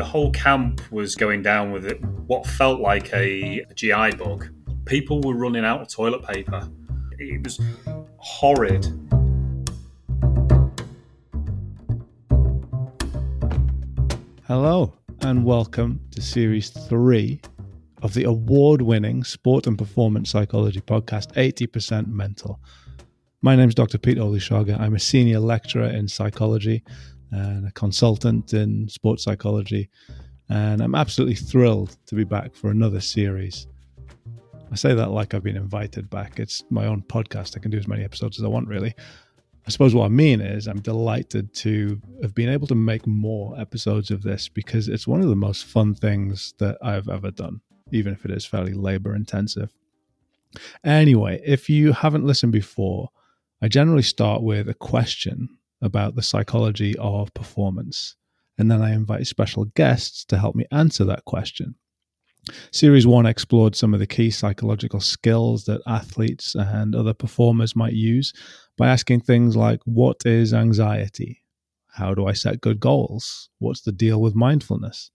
the whole camp was going down with it, what felt like a, a GI bug. People were running out of toilet paper. It was horrid. Hello, and welcome to Series 3 of the award winning Sport and Performance Psychology podcast, 80% Mental. My name is Dr. Pete Olusoga. I'm a senior lecturer in psychology and a consultant in sports psychology. And I'm absolutely thrilled to be back for another series. I say that like I've been invited back. It's my own podcast. I can do as many episodes as I want, really. I suppose what I mean is I'm delighted to have been able to make more episodes of this because it's one of the most fun things that I've ever done, even if it is fairly labor intensive. Anyway, if you haven't listened before, I generally start with a question about the psychology of performance. And then I invite special guests to help me answer that question. Series one explored some of the key psychological skills that athletes and other performers might use by asking things like What is anxiety? How do I set good goals? What's the deal with mindfulness?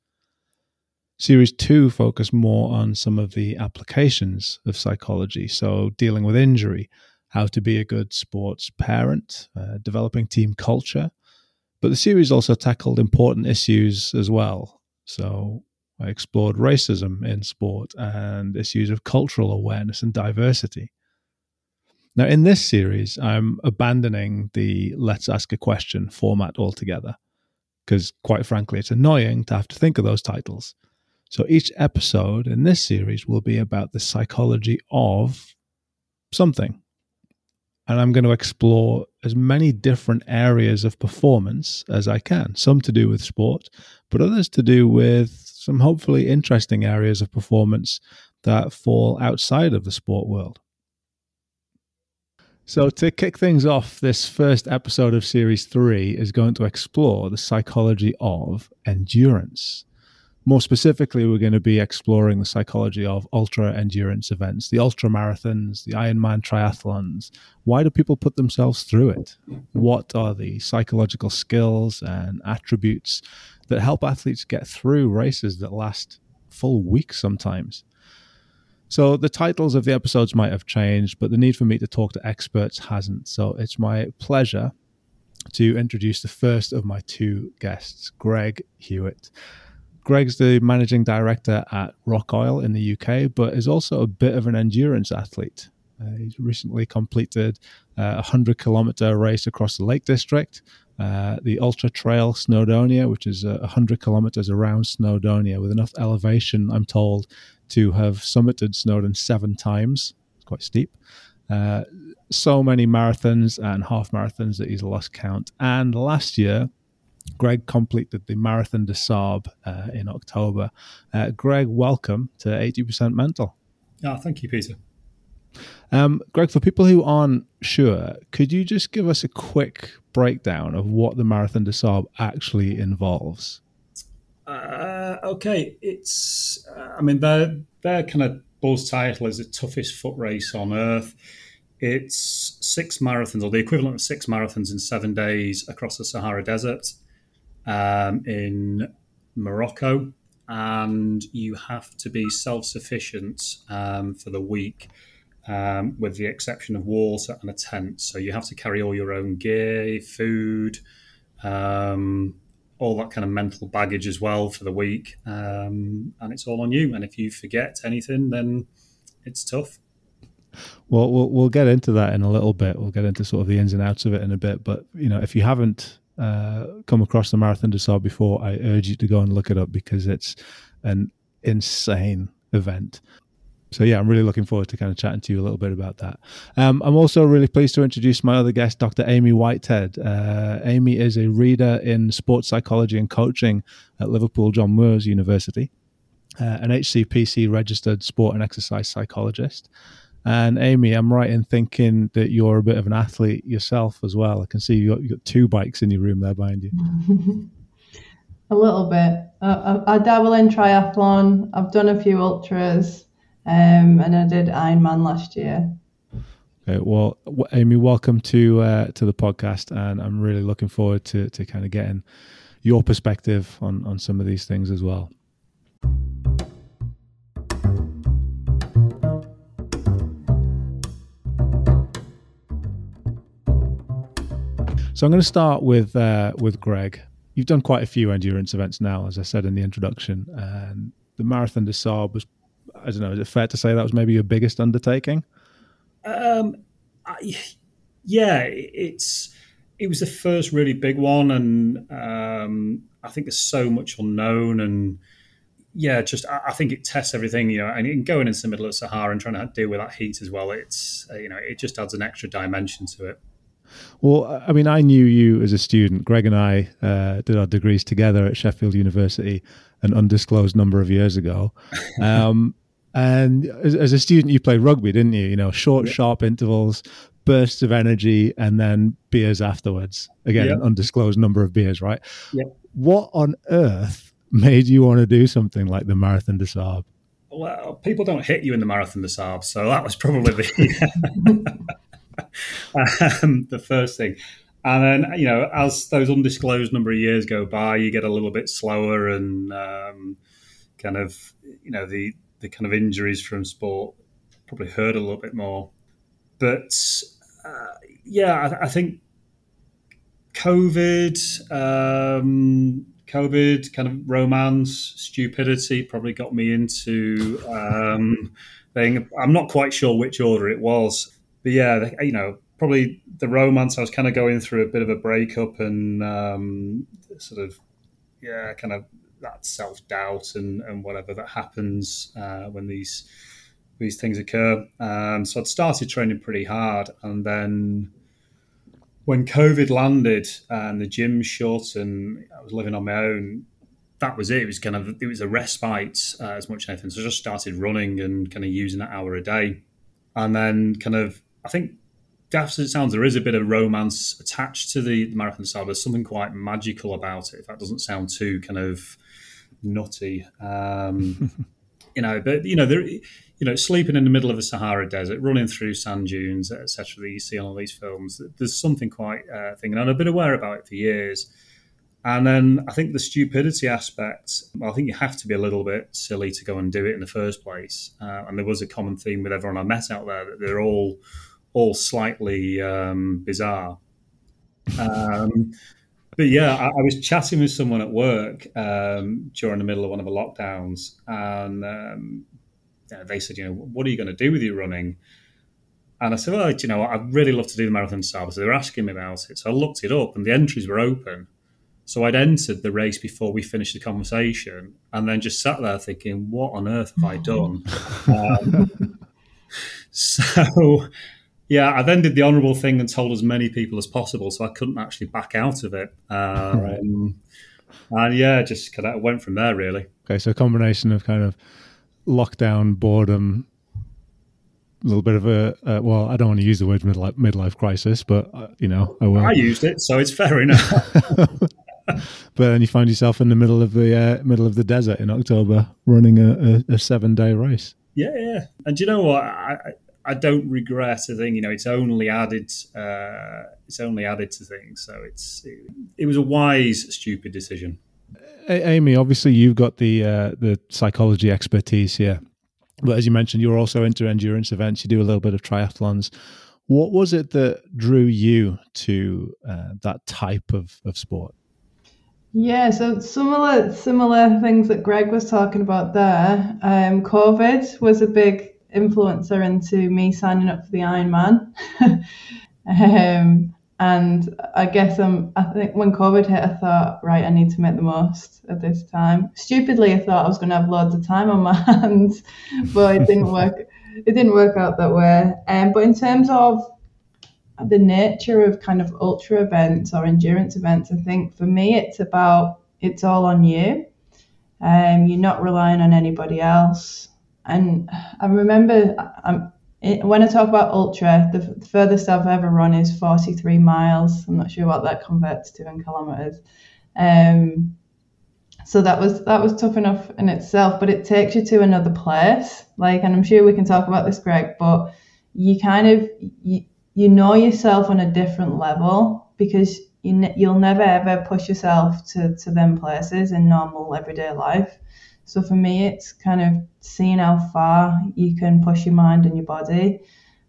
Series two focused more on some of the applications of psychology, so dealing with injury, how to be a good sports parent, uh, developing team culture. But the series also tackled important issues as well. So I explored racism in sport and issues of cultural awareness and diversity. Now, in this series, I'm abandoning the let's ask a question format altogether because, quite frankly, it's annoying to have to think of those titles. So each episode in this series will be about the psychology of something and I'm going to explore as many different areas of performance as I can. Some to do with sport, but others to do with some hopefully interesting areas of performance that fall outside of the sport world. So, to kick things off, this first episode of Series 3 is going to explore the psychology of endurance. More specifically, we're going to be exploring the psychology of ultra endurance events, the ultra marathons, the Ironman triathlons. Why do people put themselves through it? What are the psychological skills and attributes that help athletes get through races that last full weeks sometimes? So, the titles of the episodes might have changed, but the need for me to talk to experts hasn't. So, it's my pleasure to introduce the first of my two guests, Greg Hewitt. Greg's the managing director at Rock Oil in the UK, but is also a bit of an endurance athlete. Uh, he's recently completed uh, a 100 kilometer race across the Lake District, uh, the Ultra Trail Snowdonia, which is uh, 100 kilometers around Snowdonia with enough elevation, I'm told, to have summited Snowdon seven times. It's quite steep. Uh, so many marathons and half marathons that he's lost count. And last year, Greg completed the Marathon des Sables uh, in October. Uh, Greg, welcome to 80% Mental. Oh, thank you, Peter. Um, Greg, for people who aren't sure, could you just give us a quick breakdown of what the Marathon des Sables actually involves? Uh, okay, it's, uh, I mean, their, their kind of buzz title is the toughest foot race on earth. It's six marathons, or the equivalent of six marathons in seven days across the Sahara Desert um, in Morocco, and you have to be self sufficient um, for the week. Um, with the exception of water and a tent. So you have to carry all your own gear, food, um, all that kind of mental baggage as well for the week. Um, and it's all on you. And if you forget anything, then it's tough. Well, well, we'll get into that in a little bit. We'll get into sort of the ins and outs of it in a bit. But you know, if you haven't uh, come across the Marathon des Sables before, I urge you to go and look it up because it's an insane event. So yeah, I'm really looking forward to kind of chatting to you a little bit about that. Um, I'm also really pleased to introduce my other guest, Dr. Amy Whitehead. Uh, Amy is a reader in sports psychology and coaching at Liverpool John Moores University, uh, an HCPC registered sport and exercise psychologist. And Amy, I'm right in thinking that you're a bit of an athlete yourself as well. I can see you got, you got two bikes in your room there behind you. a little bit. I, I, dabble in triathlon. I've done a few ultras, um, and I did Ironman last year. Okay, well, Amy, welcome to uh, to the podcast, and I'm really looking forward to to kind of getting your perspective on on some of these things as well. So I'm going to start with uh, with Greg. You've done quite a few endurance events now, as I said in the introduction, and the Marathon des Sables was, I don't know, is it fair to say that was maybe your biggest undertaking? Um, I, yeah, it's it was the first really big one, and um, I think there's so much unknown, and yeah, just I, think it tests everything, you know, and going into the middle of Sahara and trying to deal with that heat as well, it's you know, it just adds an extra dimension to it. Well, I mean, I knew you as a student. Greg and I uh, did our degrees together at Sheffield University an undisclosed number of years ago. Um, and as, as, a student, you played rugby, didn't you? You know, short, sharp intervals, bursts of energy, and then beers afterwards. Again, an undisclosed number of beers, right? What on earth made you want to do something like the Marathon des Sables? Well, people don't hit you in the Marathon des Sables, so that was probably the. um, the first thing. And then, you know, as those undisclosed number of years go by, you get a little bit slower and um, kind of, you know, the, the kind of injuries from sport probably hurt a little bit more. But uh, yeah, I, I, think COVID, um, COVID kind of romance, stupidity probably got me into um, thing. I'm not quite sure which order it was but yeah, you know, probably the romance. I was kind of going through a bit of a breakup and um, sort of, yeah, kind of that self doubt and, and whatever that happens uh, when these these things occur. Um, so I'd started training pretty hard, and then when COVID landed and the gym shut and I was living on my own, that was it. It was kind of it was a respite uh, as much as anything. So I just started running and kind of using that hour a day, and then kind of I think, daft as it sounds, there is a bit of romance attached to the, the Marathon des Sables. There's something quite magical about it. If that doesn't sound too kind of nutty, um, you know. But you know, there, you know, sleeping in the middle of the Sahara Desert, running through sand dunes, etc. That you see on all these films. There's something quite uh, thing, and I've been aware about it for years. And then I think the stupidity aspect, I think you have to be a little bit silly to go and do it in the first place. Uh, and there was a common theme with everyone I met out there that they're all all slightly um, bizarre. Um, but yeah, I, I, was chatting with someone at work um, during the middle of one of the lockdowns, and um, they said, "You know, what are you going to do with your running?" And I said, "Well, you know, I'd really love to do the marathon des Sables." So they were asking me about it, so I looked it up, and the entries were open. So I'd entered the race before we finished the conversation, and then just sat there thinking, "What on earth have I done?" um, so yeah, I then did the honourable thing and told as many people as possible, so I couldn't actually back out of it. Um, right. And yeah, just kind of went from there, really. Okay, so a combination of kind of lockdown, boredom, a little bit of a uh, well, I don't want to use the word midlife, midlife crisis, but uh, you know, I will. I used it, so it's fair enough. but then you find yourself in the middle of the uh, middle of the desert in October, running a, a, a seven day race. Yeah, yeah. And you know what? I, I don't regret a thing. You know, it's only added. Uh, it's only added to things. So it's it, it was a wise, stupid decision. Amy, obviously you've got the uh, the psychology expertise here, but as you mentioned, you're also into endurance events. You do a little bit of triathlons. What was it that drew you to uh, that type of, of sport? Yeah, so similar similar things that Greg was talking about there. Um, COVID was a big influencer into me signing up for the Ironman. um, and I guess I'm, I think when COVID hit, I thought, right, I need to make the most of this time. Stupidly, I thought I was going to have loads of time on my hands, but it didn't work. It didn't work out that way. Um, but in terms of the nature of kind of ultra events or endurance events, I think for me, it's about it's all on you. Um, you're not relying on anybody else. And I remember um, it, when I talk about ultra, the, the, furthest I've ever run is 43 miles. I'm not sure what that converts to in kilometers. Um, so that was that was tough enough in itself, but it takes you to another place. Like, and I'm sure we can talk about this, Greg, but you kind of you, you know yourself on a different level because you ne- you'll never ever push yourself to to them places in normal everyday life. So for me, it's kind of seeing how far you can push your mind and your body.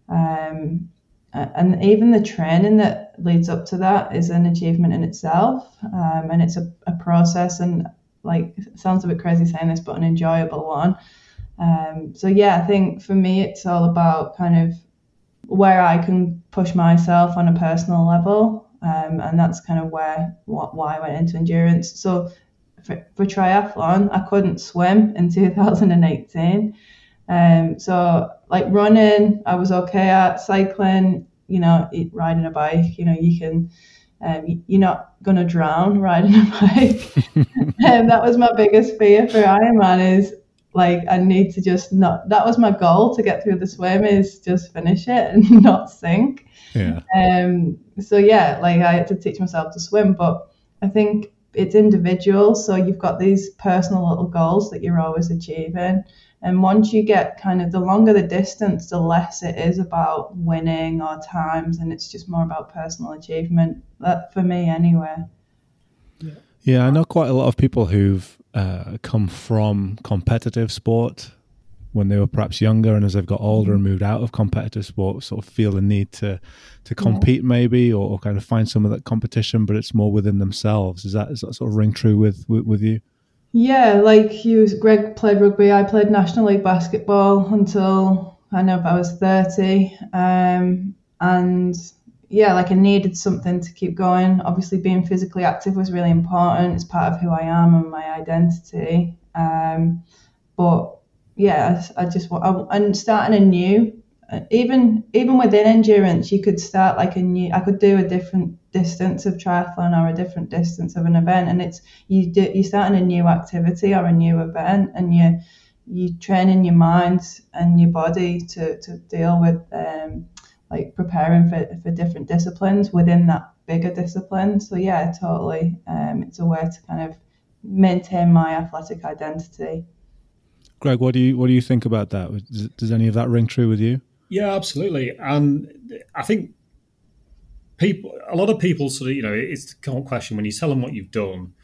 Um, and even the training that leads up to that is an achievement in itself. Um, and it's a, a process and like sounds a bit crazy saying this, but an enjoyable one. Um, so yeah, I think for me, it's all about kind of where I can push myself on a personal level. Um, and that's kind of where what, why I went into endurance. So for, for triathlon, I couldn't swim in 2018. Um, so like running, I was okay at cycling, you know, riding a bike, you know, you can, um, you're not going to drown riding a bike. and that was my biggest fear for Ironman is like, I need to just not, that was my goal to get through the swim is just finish it and not sink. Yeah. Um, so yeah, like I had to teach myself to swim, but I think it's individual. So you've got these personal little goals that you're always achieving. And once you get kind of the longer the distance, the less it is about winning or times, and it's just more about personal achievement. That for me, anyway. Yeah, I know quite a lot of people who've uh, come from competitive sport when they were perhaps younger, and as they've got older and moved out of competitive sport, sort of feel the need to to compete yeah. maybe, or, or, kind of find some of that competition, but it's more within themselves. Is that, is that sort of ring true with, with, with you? Yeah, like you, Greg played rugby. I played National League basketball until I know if I was 30. Um, and yeah, like I needed something to keep going. Obviously, being physically active was really important. It's part of who I am and my identity. Um, but yeah, I, I just want, and starting anew even even within endurance, you could start like a new. I could do a different distance of triathlon or a different distance of an event, and it's you do you starting a new activity or a new event, and you you training your mind and your body to to deal with um, like preparing for for different disciplines within that bigger discipline. So yeah, totally. Um, it's a way to kind of maintain my athletic identity. Greg, what do you what do you think about that? Does, any of that ring true with you? Yeah, absolutely. And I think people, a lot of people sort of, you know, it's the common question when you tell them what you've done,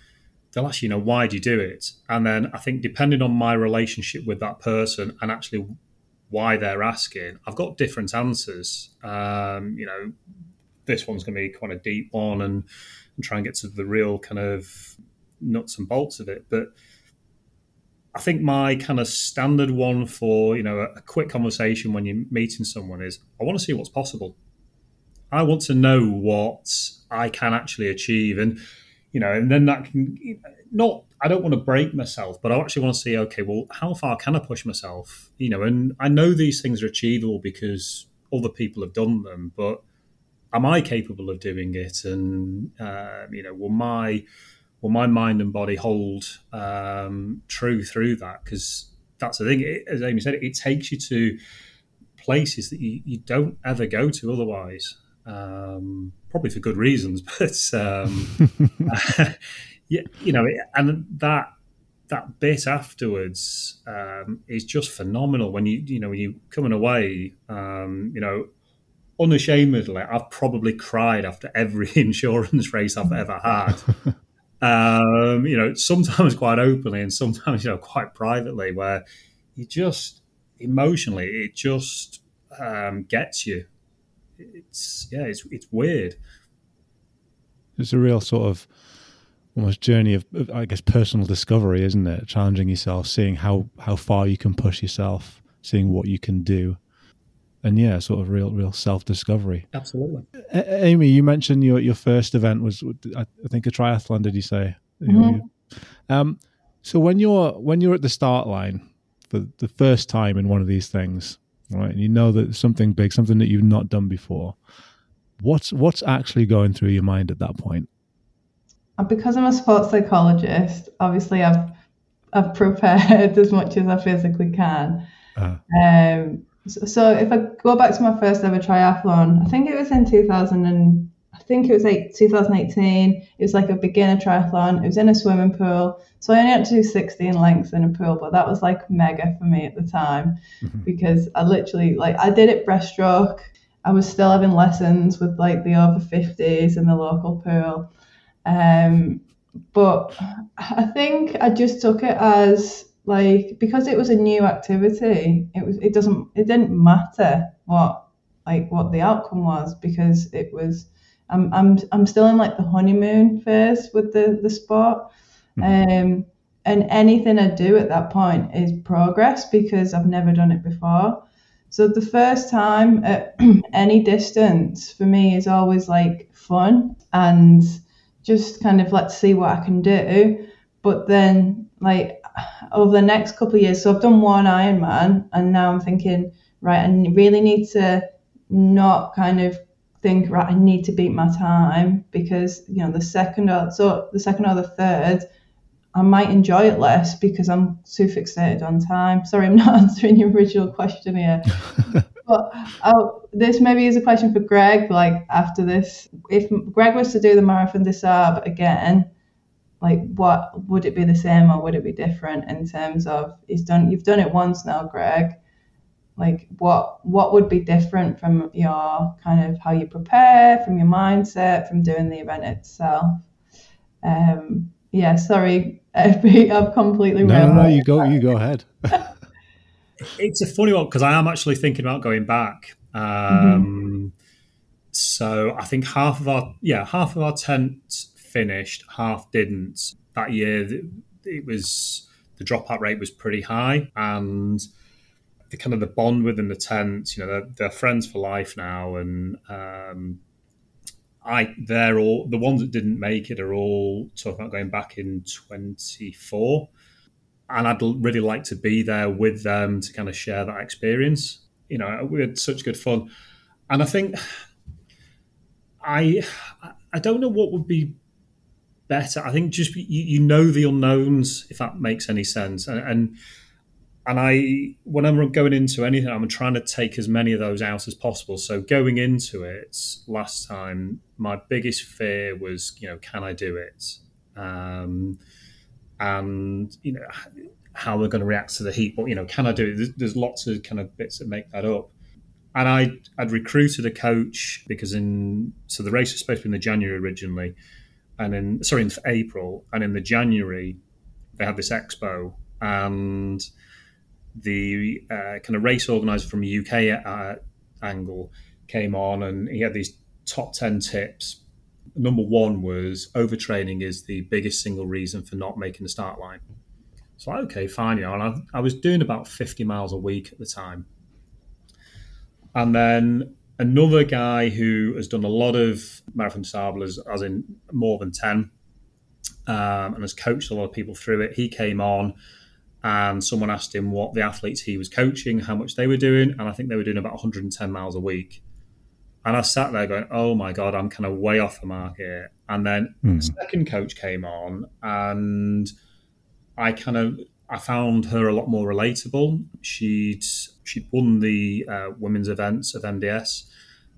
they'll ask you, you know, why do you do it? And then I think depending on my relationship with that person and actually why they're asking, I've got different answers. Um, you know, this one's going to be quite a deep one and, and try and get to the real kind of nuts and bolts of it. But I think my kind of standard one for you know a, quick conversation when you're meeting someone is I want to see what's possible. I want to know what I can actually achieve, and you know, and then that can not. I don't want to break myself, but I actually want to see. Okay, well, how far can I push myself? You know, and I know these things are achievable because other people have done them, but am I capable of doing it? And uh, you know, will my will my mind and body hold um, true through that? Because that's the thing. It, as Amy said, it takes you to places that you, you don't ever go to otherwise. Um, probably for good reasons, but um, yeah, you know, and that that bit afterwards um, is just phenomenal. When you you know when you coming away, um, you know, unashamedly, I've probably cried after every endurance race I've ever had um, you know, sometimes quite openly and sometimes, you know, quite privately, where you just emotionally, it just um, gets you. It's, yeah, it's, it's weird. It's a real sort of almost journey of, of, I guess, personal discovery, isn't it? Challenging yourself, seeing how, how far you can push yourself, seeing what you can do and yeah, sort of real, real self discovery. Absolutely. A- Amy, you mentioned your your first event was, I think, a triathlon. Did you say? Mm-hmm. Um, so when you're when you're at the start line for the first time in one of these things, right, and you know that something big, something that you've not done before, what's what's actually going through your mind at that point? Because I'm a sports psychologist, obviously I've I've prepared as much as I physically can. Uh-huh. Um, so if I go back to my first ever triathlon, I think it was in 2000 and I think it was like 2018. It was like a beginner triathlon. It was in a swimming pool. So I only had to do 16 lengths in a pool, but that was like mega for me at the time mm-hmm. because I literally like I did it breaststroke. I was still having lessons with like the over 50s in the local pool. Um, but I think I just took it as like because it was a new activity, it was it doesn't it didn't matter what like what the outcome was because it was I'm I'm I'm still in like the honeymoon phase with the the sport. Mm-hmm. Um and anything I do at that point is progress because I've never done it before. So the first time at any distance for me is always like fun and just kind of let's see what I can do. But then like over the next couple of years, so I've done one Ironman and now I'm thinking, right, I really need to not kind of think, right, I need to beat my time because, you know, the second or so the second or the third, I might enjoy it less because I'm too fixated on time. Sorry, I'm not answering your original question here. but oh, this maybe is a question for Greg. Like after this, if Greg was to do the Marathon Sables again, like what would it be the same or would it be different in terms of he's done you've done it once now, Greg. Like what what would be different from your kind of how you prepare, from your mindset, from doing the event itself? Um, yeah, sorry, I've completely. No, no, no, you go, you go ahead. it's a funny one because I am actually thinking about going back. Um, mm-hmm. So I think half of our yeah half of our tent finished, half didn't. That year it was the dropout rate was pretty high, and the kind of the bond within the tent. You know, they're, they're friends for life now, and um, I they're all the ones that didn't make it are all talking about going back in 24 and I'd really like to be there with them to kind of share that experience. You know, we had such good fun, and I think I I don't know what would be better. I think just you, you know the unknowns, if that makes any sense, and, and and I when I'm going into anything, I'm trying to take as many of those out as possible. So going into it last time, my biggest fear was, you know, can I do it? Um, and you know how we're going to react to the heat. But you know, can I do it? There's, there's lots of kind of bits that make that up. And I I'd recruited a coach because in so the race was supposed to be in the January originally, and in sorry in April, and in the January they had this expo and the uh, kind of race organizer from UK uh, angle came on and he had these top 10 tips. Number one was overtraining is the biggest single reason for not making the start line. So, okay, fine, you know, and I, I was doing about 50 miles a week at the time. And then another guy who has done a lot of marathon sables, as in more than 10, um, and has coached a lot of people through it, he came on and someone asked him what the athletes he was coaching, how much they were doing, and I think they were doing about 110 miles a week. And I sat there going, "Oh my god, I'm kind of way off the mark here." And then mm. the second coach came on, and I kind of I found her a lot more relatable. She'd she'd won the uh, women's events of MDS,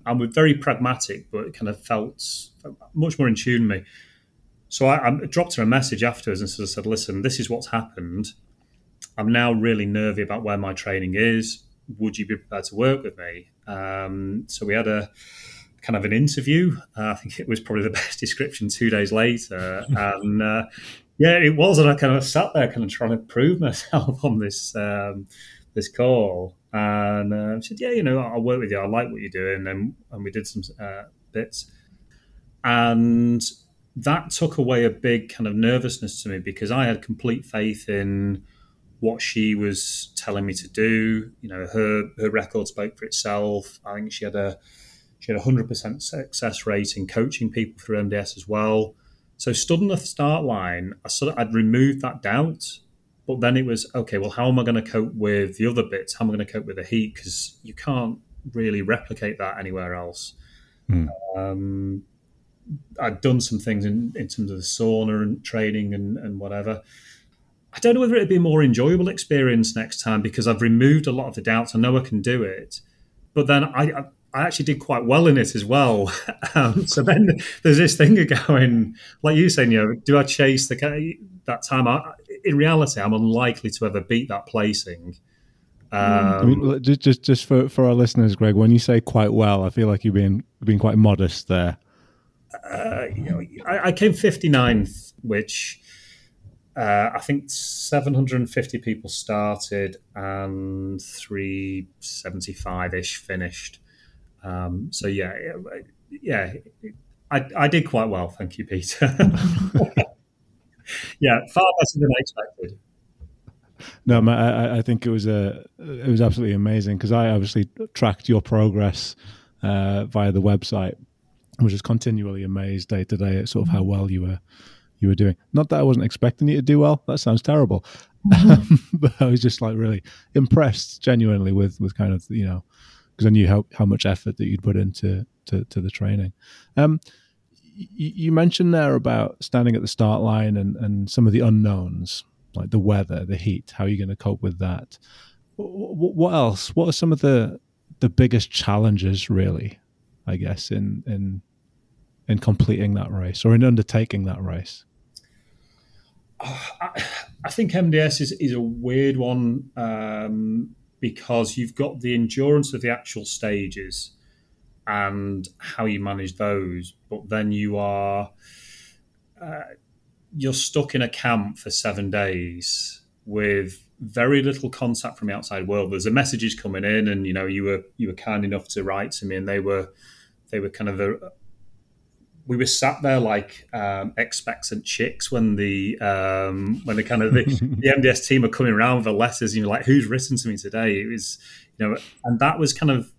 and was very pragmatic, but kind of felt much more in tune with me. So I, I dropped her a message afterwards and sort of said, "Listen, this is what's happened." I'm now really nervy about where my training is. Would you be prepared to work with me? Um, so we had a kind of an interview. Uh, I think it was probably the best description two days later. and uh, yeah, it was. And I kind of sat there kind of trying to prove myself on this um, this call. And uh, said, yeah, you know, I'll work with you. I like what you're doing. And, and we did some uh, bits. And that took away a big kind of nervousness to me because I had complete faith in what she was telling me to do. You know, her her record spoke for itself. I think she had a she had a hundred percent success rate in coaching people through MDS as well. So stood on the start line, I sort of I'd removed that doubt, but then it was okay. Well, how am I going to cope with the other bits? How am I going to cope with the heat? Because you can't really replicate that anywhere else. Mm. Um, I'd done some things in, in terms of the sauna and training and, and whatever. I don't know whether it'd be a more enjoyable experience next time because I've removed a lot of the doubts. I know I can do it, but then I, I actually did quite well in it as well. Um, so then there's this thing of going, like you saying, you know, do I chase the that time? I, in reality, I'm unlikely to ever beat that placing. Um, I mean, just, just just for, for our listeners, Greg, when you say quite well, I feel like you've been being quite modest there. Uh, you know, I, I, came 59th, which uh, I think 750 people started and 375 ish finished. Um, so yeah, yeah, I, I did quite well, thank you, Peter. yeah, far better than I expected. No, I, I think it was a it was absolutely amazing because I obviously tracked your progress uh, via the website. Was just continually amazed day to day at sort of how well you were you were doing. Not that I wasn't expecting you to do well. That sounds terrible, but I was just like really impressed, genuinely, with with kind of you know because I knew how how much effort that you'd put into to, to the training. Um, you mentioned there about standing at the start line and, and some of the unknowns like the weather, the heat. How are you going to cope with that? What else? What are some of the the biggest challenges, really? I guess in in in completing that race or in undertaking that race. I, I think MDS is is a weird one um, because you've got the endurance of the actual stages and how you manage those, but then you are. Uh, you're stuck in a camp for seven days with very little contact from the outside world. There's a messages coming in, and you know you were you were kind enough to write to me, and they were they were kind of a, we were sat there like um, expectant chicks when the um, when the kind of the, the MDS team are coming around with the letters. And you're like, who's written to me today? It was you know, and that was kind of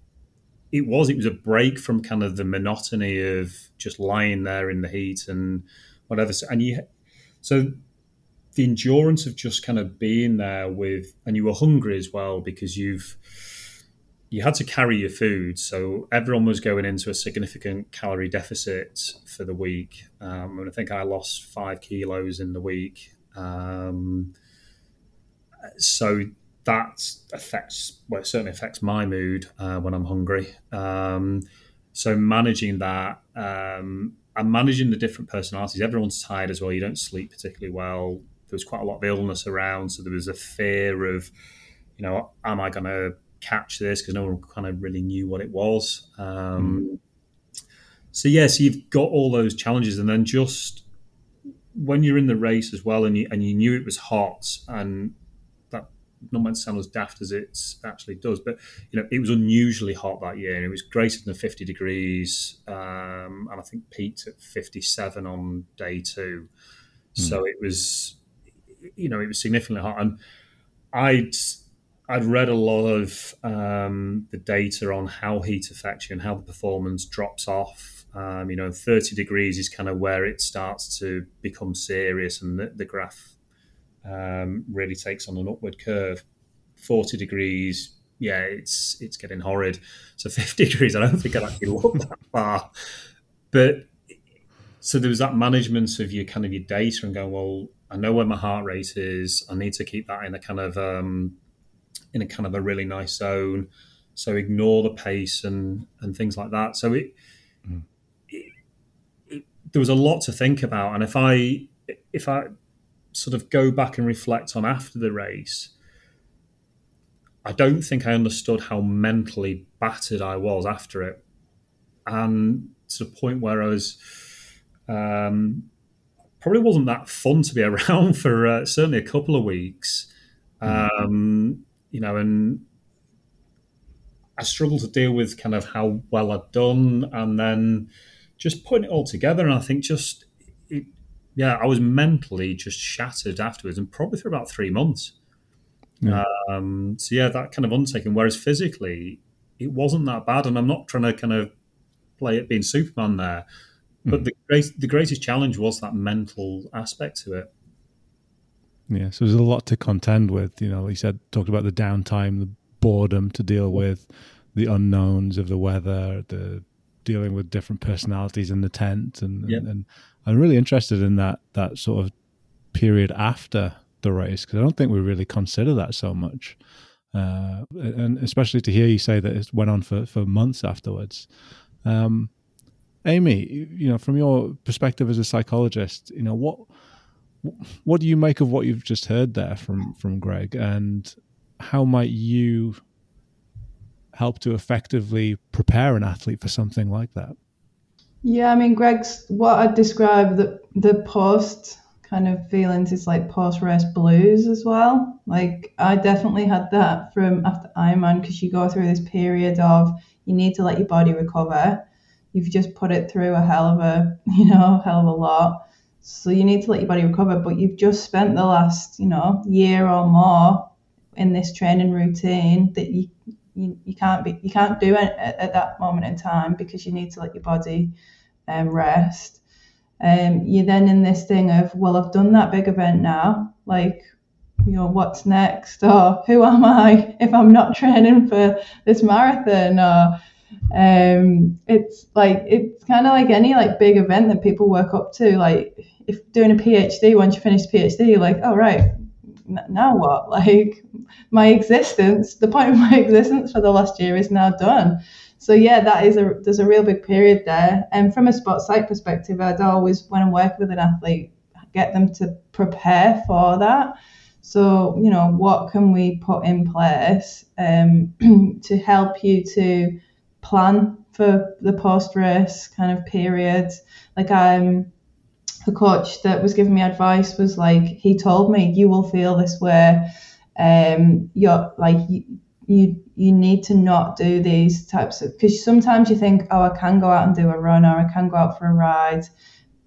it was it was a break from kind of the monotony of just lying there in the heat and whatever. And you so the endurance of just kind of being there with, and you were hungry as well because you've you had to carry your food, so everyone was going into a significant calorie deficit for the week. Um, and I think I lost five kilos in the week. Um, so that affects, well, it certainly affects my mood uh, when I'm hungry. Um, so managing that um, and managing the different personalities. Everyone's tired as well. You don't sleep particularly well. There was quite a lot of illness around, so there was a fear of, you know, am I going to catch this? Because no one kind of really knew what it was. Um, mm. So yes, yeah, so you've got all those challenges, and then just when you're in the race as well, and you and you knew it was hot, and that not meant to sound as daft as it actually does, but you know, it was unusually hot that year. and It was greater than 50 degrees, um, and I think peaked at 57 on day two. Mm. So it was, you know, it was significantly hot. And I'd I'd read a lot of um, the data on how heat affects you and how the performance drops off. Um, you know, 30 degrees is kind of where it starts to become serious, and the, the graph um, really takes on an upward curve. 40 degrees, yeah, it's it's getting horrid. So 50 degrees, I don't think I'd actually look that far. But so there was that management of your kind of your data and going, well, I know where my heart rate is. I need to keep that in a kind of um, in a kind of a really nice zone. So ignore the pace and and things like that. So it, mm. it, it there was a lot to think about. And if I if I sort of go back and reflect on after the race, I don't think I understood how mentally battered I was after it, and to the point where I was um, probably wasn't that fun to be around for uh, certainly a couple of weeks. Um, you know, and I struggled to deal with kind of how well I'd done, and then just putting it all together. And I think just it, yeah, I was mentally just shattered afterwards, and probably for about three months. Yeah. Um, so yeah, that kind of undertaking. Whereas physically, it wasn't that bad, and I'm not trying to kind of play it being Superman there, but mm. the great, the greatest challenge was that mental aspect to it. Yeah, so there's a lot to contend with. You know, like you said, talked about the downtime, the boredom to deal with, the unknowns of the weather, the dealing with different personalities in the tent, and, yep. and, and I'm really interested in that that sort of period after the race because I don't think we really consider that so much. Uh, and especially to hear you say that it went on for, for months afterwards. Um, Amy, you know, from your perspective as a psychologist, you know what what do you make of what you've just heard there from from Greg? And how might you help to effectively prepare an athlete for something like that? Yeah, I mean, Greg's what I'd describe the the post kind of feelings is like post race blues as well. Like I definitely had that from after Ironman because you go through this period of you need to let your body recover. You've just put it through a hell of a you know hell of a lot, so you need to let your body recover. But you've just spent the last you know year or more in this training routine that you you, you can't be you can't do it at, at that moment in time because you need to let your body um, rest um, you're then in this thing of, well, I've done that big event now. Like, you know, what's next? Or who am I if I'm not training for this marathon? Or um, it's like it's kind of like any like big event that people work up to. Like, if doing a PhD, once you finish PhD, you're like, oh right, now what? Like, my existence, the point of my existence for the last year is now done so yeah, that is a there's a real big period there. And from a sports psych perspective, I'd always when I'm working with an athlete, get them to prepare for that. So you know, what can we put in place um, to help you to plan for the post race kind of period? Like I'm. The coach that was giving me advice was like he told me you will feel this way um you're like you, you you need to not do these types of because sometimes you think oh I can go out and do a run or I can go out for a ride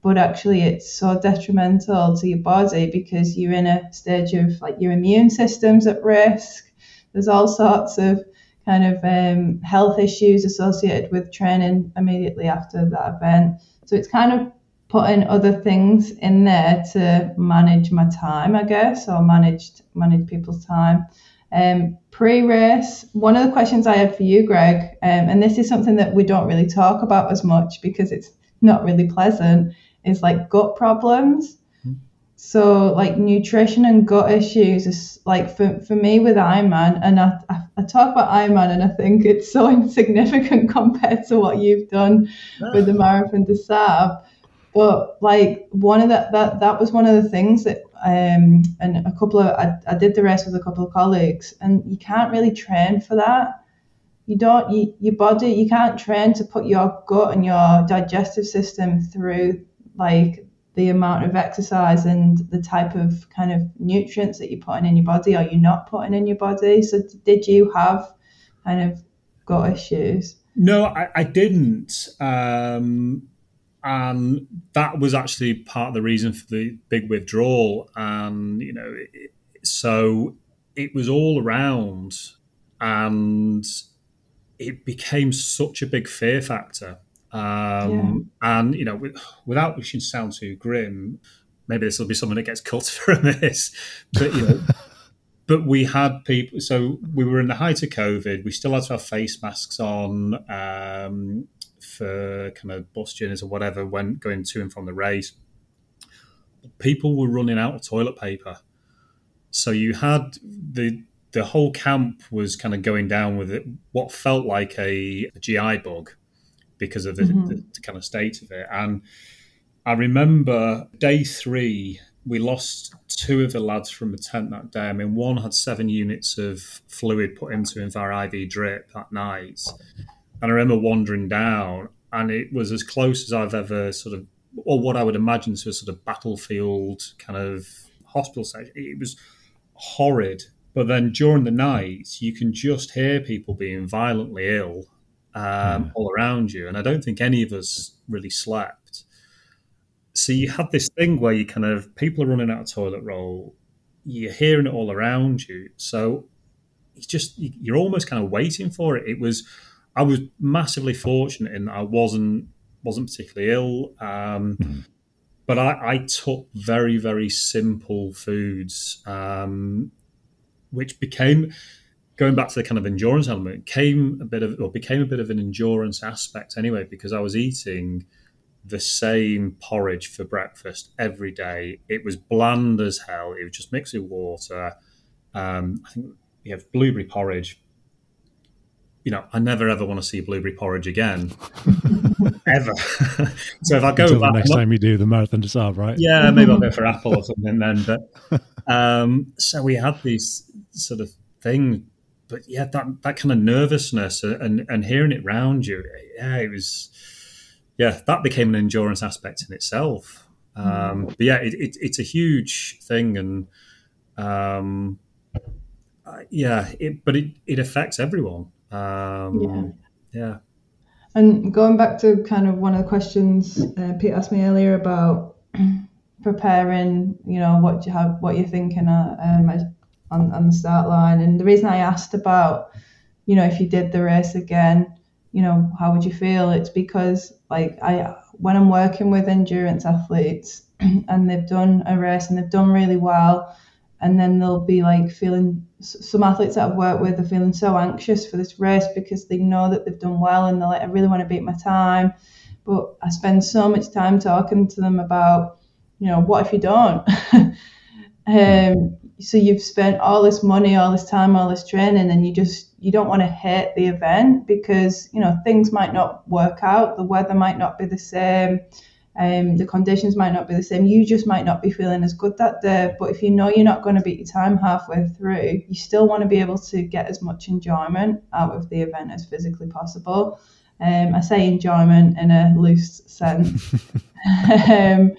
but actually it's so detrimental to your body because you're in a stage of like your immune system's at risk. There's all sorts of kind of um, health issues associated with training immediately after that event. So it's kind of putting other things in there to manage my time i guess or manage manage people's time um, Pre race, one of the questions I had for you, Greg, um, and this is something that we don't really talk about as much because it's not really pleasant, is like gut problems. Mm-hmm. So, like nutrition and gut issues is like for, for me with Ironman, and I, I, I talk about Ironman and I think it's so insignificant compared to what you've done with the Marathon des Sables. But like one of the, that that was one of the things that um, and a couple of I, I did the rest with a couple of colleagues, and you can't really train for that. You don't you, your body you can't train to put your gut and your digestive system through like the amount of exercise and the type of kind of nutrients that you're putting in your body or you're not putting in your body. So did you have kind of gut issues? No, I, I didn't. Um, and that was actually part of the reason for the big withdrawal. And you know, it, so it was all around, and it became such a big fear factor. Um, yeah. And you know, without wishing to sound too grim, maybe this will be someone that gets cut from this, but you know. but we had people so we were in the height of covid we still had to have face masks on um, for kind of bus journeys or whatever when going to and from the race, people were running out of toilet paper. So you had the the whole camp was kind of going down with it, what felt like a, a GI bug because of the, mm-hmm. the, the kind of state of it. And I remember day three, we lost two of the lads from the tent that day. I mean, one had seven units of fluid put into him via IV drip that night. And I remember wandering down, and it was as close as I've ever sort of, or what I would imagine to a sort of battlefield kind of hospital station. It was horrid. But then during the night, you can just hear people being violently ill um, mm. all around you. And I don't think any of us really slept. So you had this thing where you kind of, people are running out of toilet roll, you're hearing it all around you. So it's just, you're almost kind of waiting for it. It was, I was massively fortunate in that I wasn't wasn't particularly ill, um, mm. but I, I, took very very simple foods, um, which became going back to the kind of endurance element came a bit of or became a bit of an endurance aspect anyway because I was eating the same porridge for breakfast every day. It was bland as hell. It was just mixed with water. Um, I think we have blueberry porridge you know, I never ever want to see blueberry porridge again, ever. so if I go Until the next time you do the marathon des Sables, right? Yeah, maybe I'll go for apple or something then. But um, so we had these sort of thing. But yeah, that that kind of nervousness and and hearing it round you, yeah, it was, yeah, that became an endurance aspect in itself. Um, but yeah, it, it, it's a huge thing, and um, uh, yeah, it, but it, it affects everyone. Um, yeah. yeah. And going back to kind of one of the questions uh, Pete asked me earlier about preparing, you know, what you have, what you're thinking uh, um, on, on the start line. And the reason I asked about, you know, if you did the race again, you know, how would you feel? It's because like I, when I'm working with endurance athletes and they've done a race and they've done really well, and then they'll be like feeling some athletes that I've worked with are feeling so anxious for this race because they know that they've done well and they're like, I really want to beat my time. But I spend so much time talking to them about, you know, what if you don't? um, so you've spent all this money, all this time, all this training, and you just you don't want to hate the event because you know things might not work out, the weather might not be the same um, the conditions might not be the same. You just might not be feeling as good that day. But if you know you're not going to beat your time halfway through, you still want to be able to get as much enjoyment out of the event as physically possible. Um, I say enjoyment in a loose sense. um,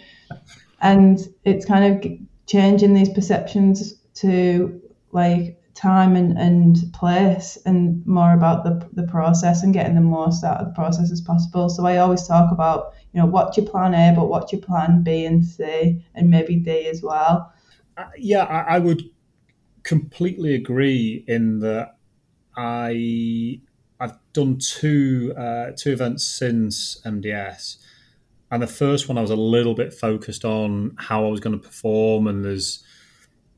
and it's kind of changing these perceptions to like time and, and place and more about the, the process and getting the most out of the process as possible. So I always talk about you know, what's your plan A, but what's your plan B and C, and maybe D as well? Uh, yeah, I, I, would completely agree in that I I've done two uh, two events since MDS, and the first one I was a little bit focused on how I was going to perform, and there's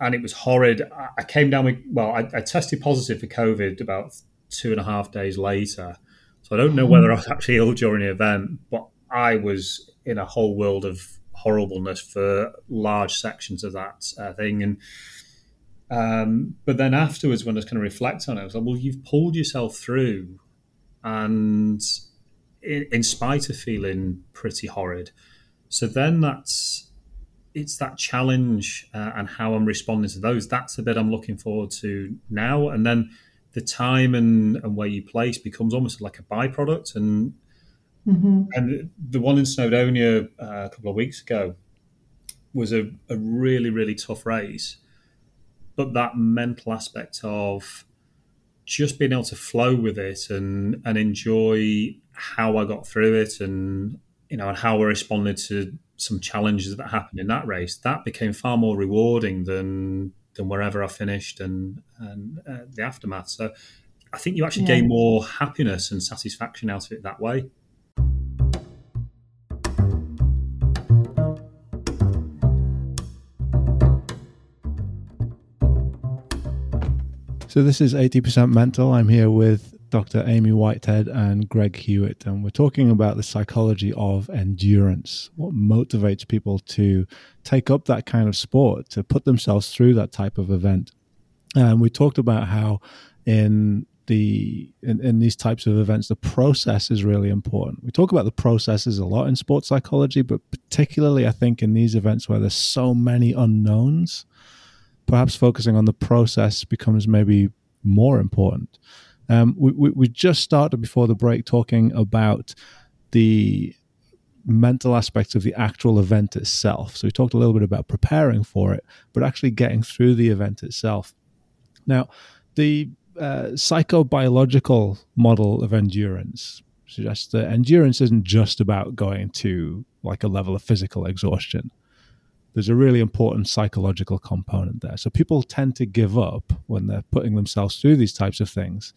and it was horrid. I came down with well, I, I tested positive for COVID about two and a half days later. So I don't know whether I was actually ill during the event, but I was in a whole world of horribleness for large sections of that uh, thing. And um, but then afterwards, when I was kind of reflect on it, I was like, well, you've pulled yourself through, and in, in spite of feeling pretty horrid. So then that's it's that challenge uh, and how I'm responding to those. That's the bit I'm looking forward to now. And then the time and, and where you place becomes almost like a byproduct. And Mm-hmm. And the one in Snowdonia uh, a couple of weeks ago was a, a really, really tough race. But that mental aspect of just being able to flow with it and, and enjoy how I got through it and you know and how I responded to some challenges that happened in that race, that became far more rewarding than than wherever I finished and and uh, the aftermath. So I think you actually yeah. gain more happiness and satisfaction out of it that way. So this is 80% Mental. I'm here with Dr. Amy Whitehead and Greg Hewitt, and we're talking about the psychology of endurance. What motivates people to take up that kind of sport, to put themselves through that type of event. And we talked about how in the in, in, these types of events the process is really important we talk about the processes a lot in sports psychology but particularly i think in these events where there's so many unknowns perhaps focusing on the process becomes maybe more important. Um, we, we, we just started before the break talking about the mental aspects of the actual event itself. So we talked a little bit about preparing for it, but actually getting through the event itself. Now, the uh, psychobiological model of endurance suggests that endurance isn't just about going to like a level of physical exhaustion there's a really important psychological component there. So people tend to give up when they're putting themselves through these types of things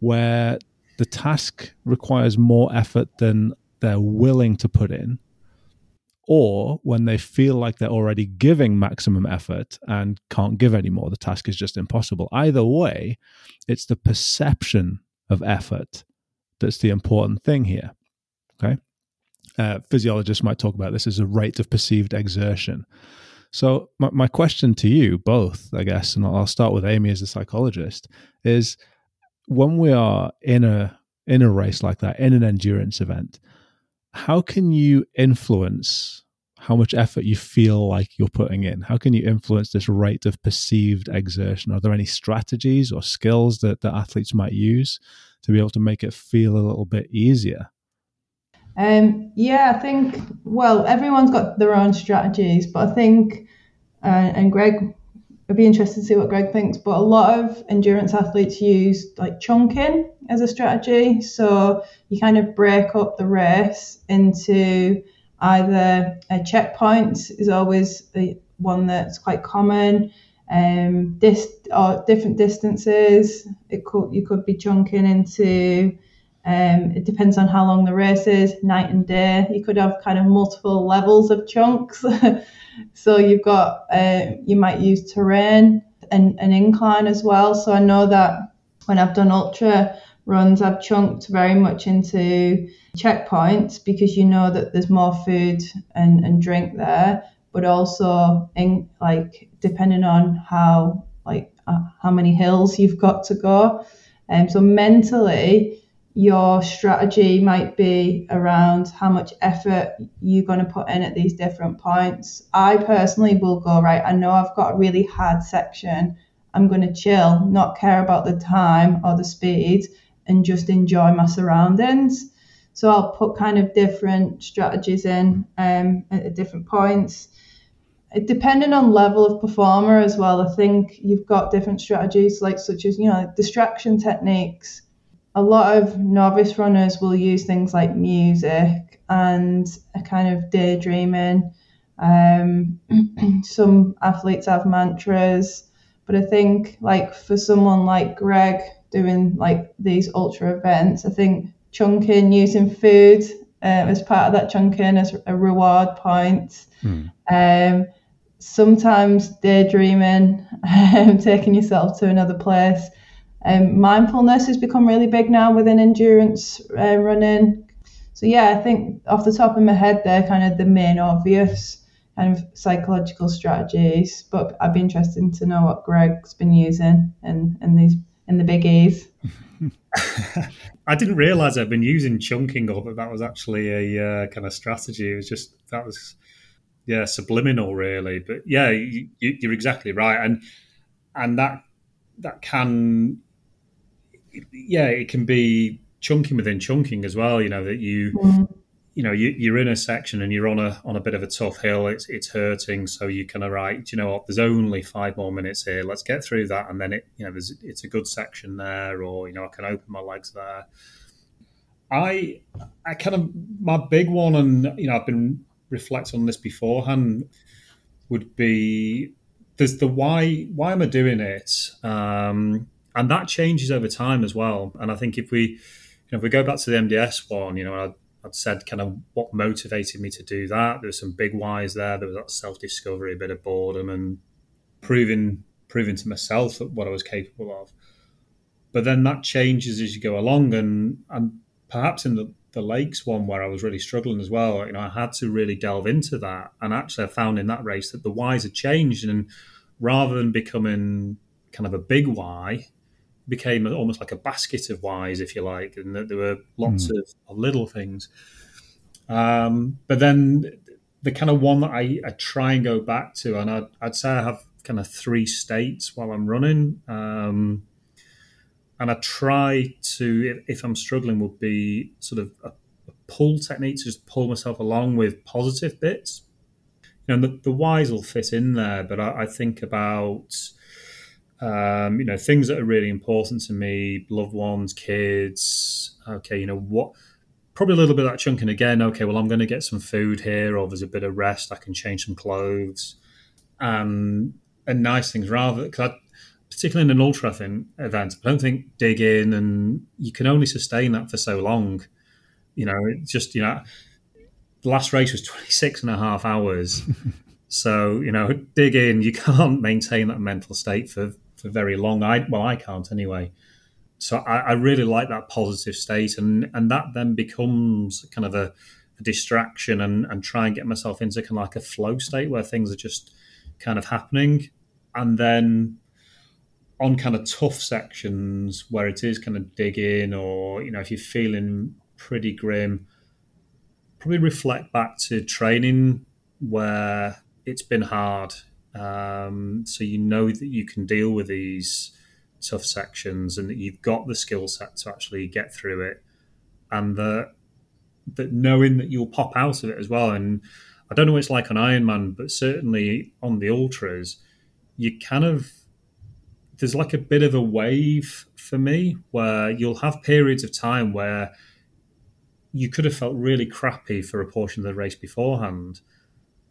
where the task requires more effort than they're willing to put in, or when they feel like they're already giving maximum effort and can't give anymore. The task is just impossible. Either way, it's the perception of effort that's the important thing here. Okay uh, physiologists might talk about this as a rate of perceived exertion. So, my, my question to you both, I guess, and I'll start with Amy as a psychologist, is when we are in a in a race like that, in an endurance event, how can you influence how much effort you feel like you're putting in? How can you influence this rate of perceived exertion? Are there any strategies or skills that, that athletes might use to be able to make it feel a little bit easier? Um, yeah, I think, well, everyone's got their own strategies, but I think, uh, and Greg, I'd be interested to see what Greg thinks, but a lot of endurance athletes use like chunking as a strategy. So you kind of break up the race into either a checkpoint is always a, one that's quite common, um, dis- or different distances. It could you could be chunking into um, it depends on how long the race is, night and day. You could have kind of multiple levels of chunks. so you've got, uh, you might use terrain and an incline as well. So I know that when I've done ultra runs, I've chunked very much into checkpoints because you know that there's more food and, and drink there, but also in like depending on how like uh, how many hills you've got to go. And um, so mentally, your strategy might be around how much effort you're going to put in at these different points. I personally will go, right, I know I've got a really hard section. I'm going to chill, not care about the time or the speed, and just enjoy my surroundings. So I'll put kind of different strategies in um, at different points. Depending on level of performer as well, I think you've got different strategies, like such as you know distraction techniques a lot of novice runners will use things like music and a kind of daydreaming. Um, some athletes have mantras, but I think like for someone like Greg doing like these ultra events, I think chunking using food uh, as part of that chunking as a reward point. Hmm. Um, sometimes daydreaming, um, taking yourself to another place um, mindfulness has become really big now within endurance uh, running. So yeah, I think off the top of my head, they're kind of the main obvious kind of psychological strategies. But I'd be interested to know what Greg's been using in, in these in the big E's. I didn't realize I'd been using chunking or that that was actually a uh, kind of strategy. It was just that was yeah subliminal really. But yeah, you, you're exactly right, and and that that can yeah, it can be chunking within chunking as well. You know that you, mm. you know, you, you're in a section and you're on a on a bit of a tough hill. It's it's hurting, so you kind of right. You know what? There's only five more minutes here. Let's get through that, and then it, you know, there's it's a good section there, or you know, I can open my legs there. I I kind of my big one, and you know, I've been reflecting on this beforehand. Would be there's the why why am I doing it? Um, and that changes over time as well. And I think if we, you know, if we go back to the MDS one, you know, I'd, I'd said kind of what motivated me to do that. There was some big whys there. There was that self discovery, a bit of boredom, and proving proving to myself what I was capable of. But then that changes as you go along, and and perhaps in the the lakes one where I was really struggling as well. You know, I had to really delve into that, and actually, I found in that race that the whys had changed, and rather than becoming kind of a big why, became almost like a basket of whys, if you like, and that there were lots mm. of, little things. Um, but then the kind of one that I, I, try and go back to, and I'd, I'd, say I have kind of three states while I'm running. Um, and I try to, if, if, I'm struggling, would be sort of a, a, pull technique to just pull myself along with positive bits. You know, the, the whys will fit in there, but I, I think about um, you know, things that are really important to me, loved ones, kids. Okay, you know what? Probably a little bit of that chunking again. Okay, well, I'm going to get some food here, or there's a bit of rest. I can change some clothes, um, and nice things. Rather, because particularly in an ultra event, I don't think dig in, and you can only sustain that for so long. You know, it's just you know, the last race was 26 and a half hours. so you know, dig in. You can't maintain that mental state for for very long. I well, I can't anyway. So I, I really like that positive state, and and that then becomes kind of a, a distraction, and and try and get myself into kind of like a flow state where things are just kind of happening, and then on kind of tough sections where it is kind of digging, or you know, if you're feeling pretty grim, probably reflect back to training where it's been hard. Um, so you know that you can deal with these tough sections and that you've got the skill set to actually get through it, and that that knowing that you'll pop out of it as well. And I don't know what it's like on Ironman, but certainly on the ultras, you kind of there's like a bit of a wave for me where you'll have periods of time where you could have felt really crappy for a portion of the race beforehand,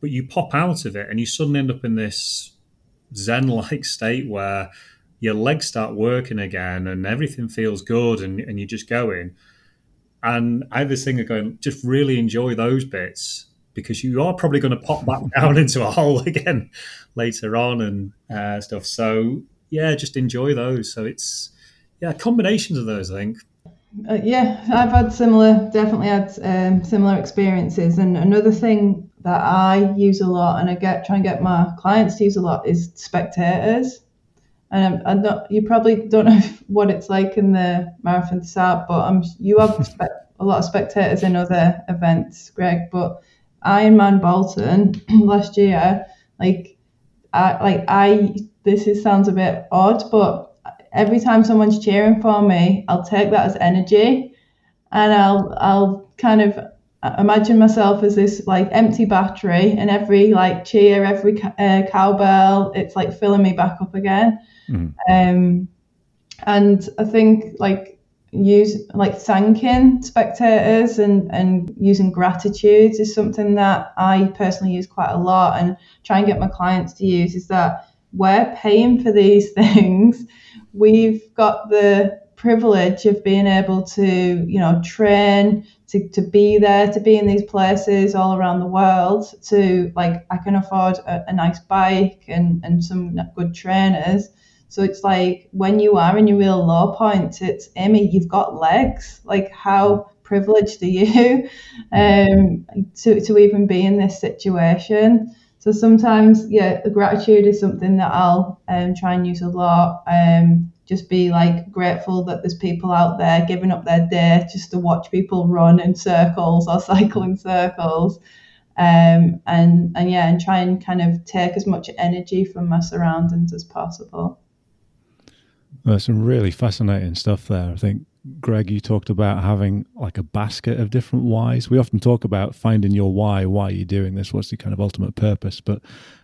but you pop out of it and you suddenly end up in this zen like state where your legs start working again and everything feels good and, and you're just going. And I have this thing of going, just really enjoy those bits because you are probably going to pop back down into a hole again later on and uh, stuff. So yeah, just enjoy those. So it's yeah, combinations of those, I think. Uh, yeah, I've had similar, definitely had um, similar experiences. And another thing that I use a lot, and I get try and get my clients to use a lot, is spectators. And I'm, I'm not, you probably don't know what it's like in the marathon start, but I'm, you have spe- a lot of spectators in other events, Greg. But Ironman Bolton last year, like I like I this is, sounds a bit odd, but every time someone's cheering for me, I'll take that as energy, and I'll I'll kind of imagine myself as this like empty battery, and every like cheer, every uh, cowbell, it's like filling me back up again. Mm. Um, and I think like use like thanking spectators and and using gratitudes is something that I personally use quite a lot and try and get my clients to use is that we're paying for these things. We've got the privilege of being able to, you know, train, to, to be there, to be in these places all around the world, to like, I can afford a, a nice bike and, and some good trainers. So it's like when you are in your real low point, it's Amy, you've got legs. Like how privileged are you um, to, to even be in this situation? So sometimes, yeah, gratitude is something that I'll um, try and use a lot. Um, just be like grateful that there's people out there giving up their day just to watch people run in circles or cycle in circles. Um, and and yeah, and try and kind of take as much energy from my surroundings as possible. Well, some really fascinating stuff there. I think Greg, you talked about having like a basket of different whys. We often talk about finding your why, why you're doing this, what's the kind of ultimate purpose. But,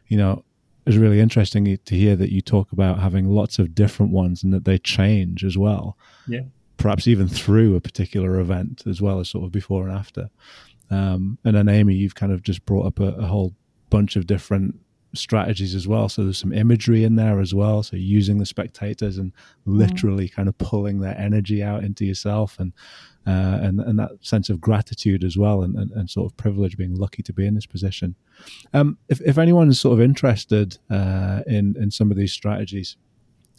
you know, it's really interesting to hear that you talk about having lots of different ones and that they change as well. Yeah. Perhaps even through a particular event as well as sort of before and after. Um, and then, Amy, you've kind of just brought up a, a whole bunch of different strategies as well. So there's some imagery in there as well. So using the spectators and literally mm. kind of pulling their energy out into yourself and uh, and and that sense of gratitude as well and, and, and, sort of privilege being lucky to be in this position. Um, if if anyone's sort of interested uh, in in some of these strategies,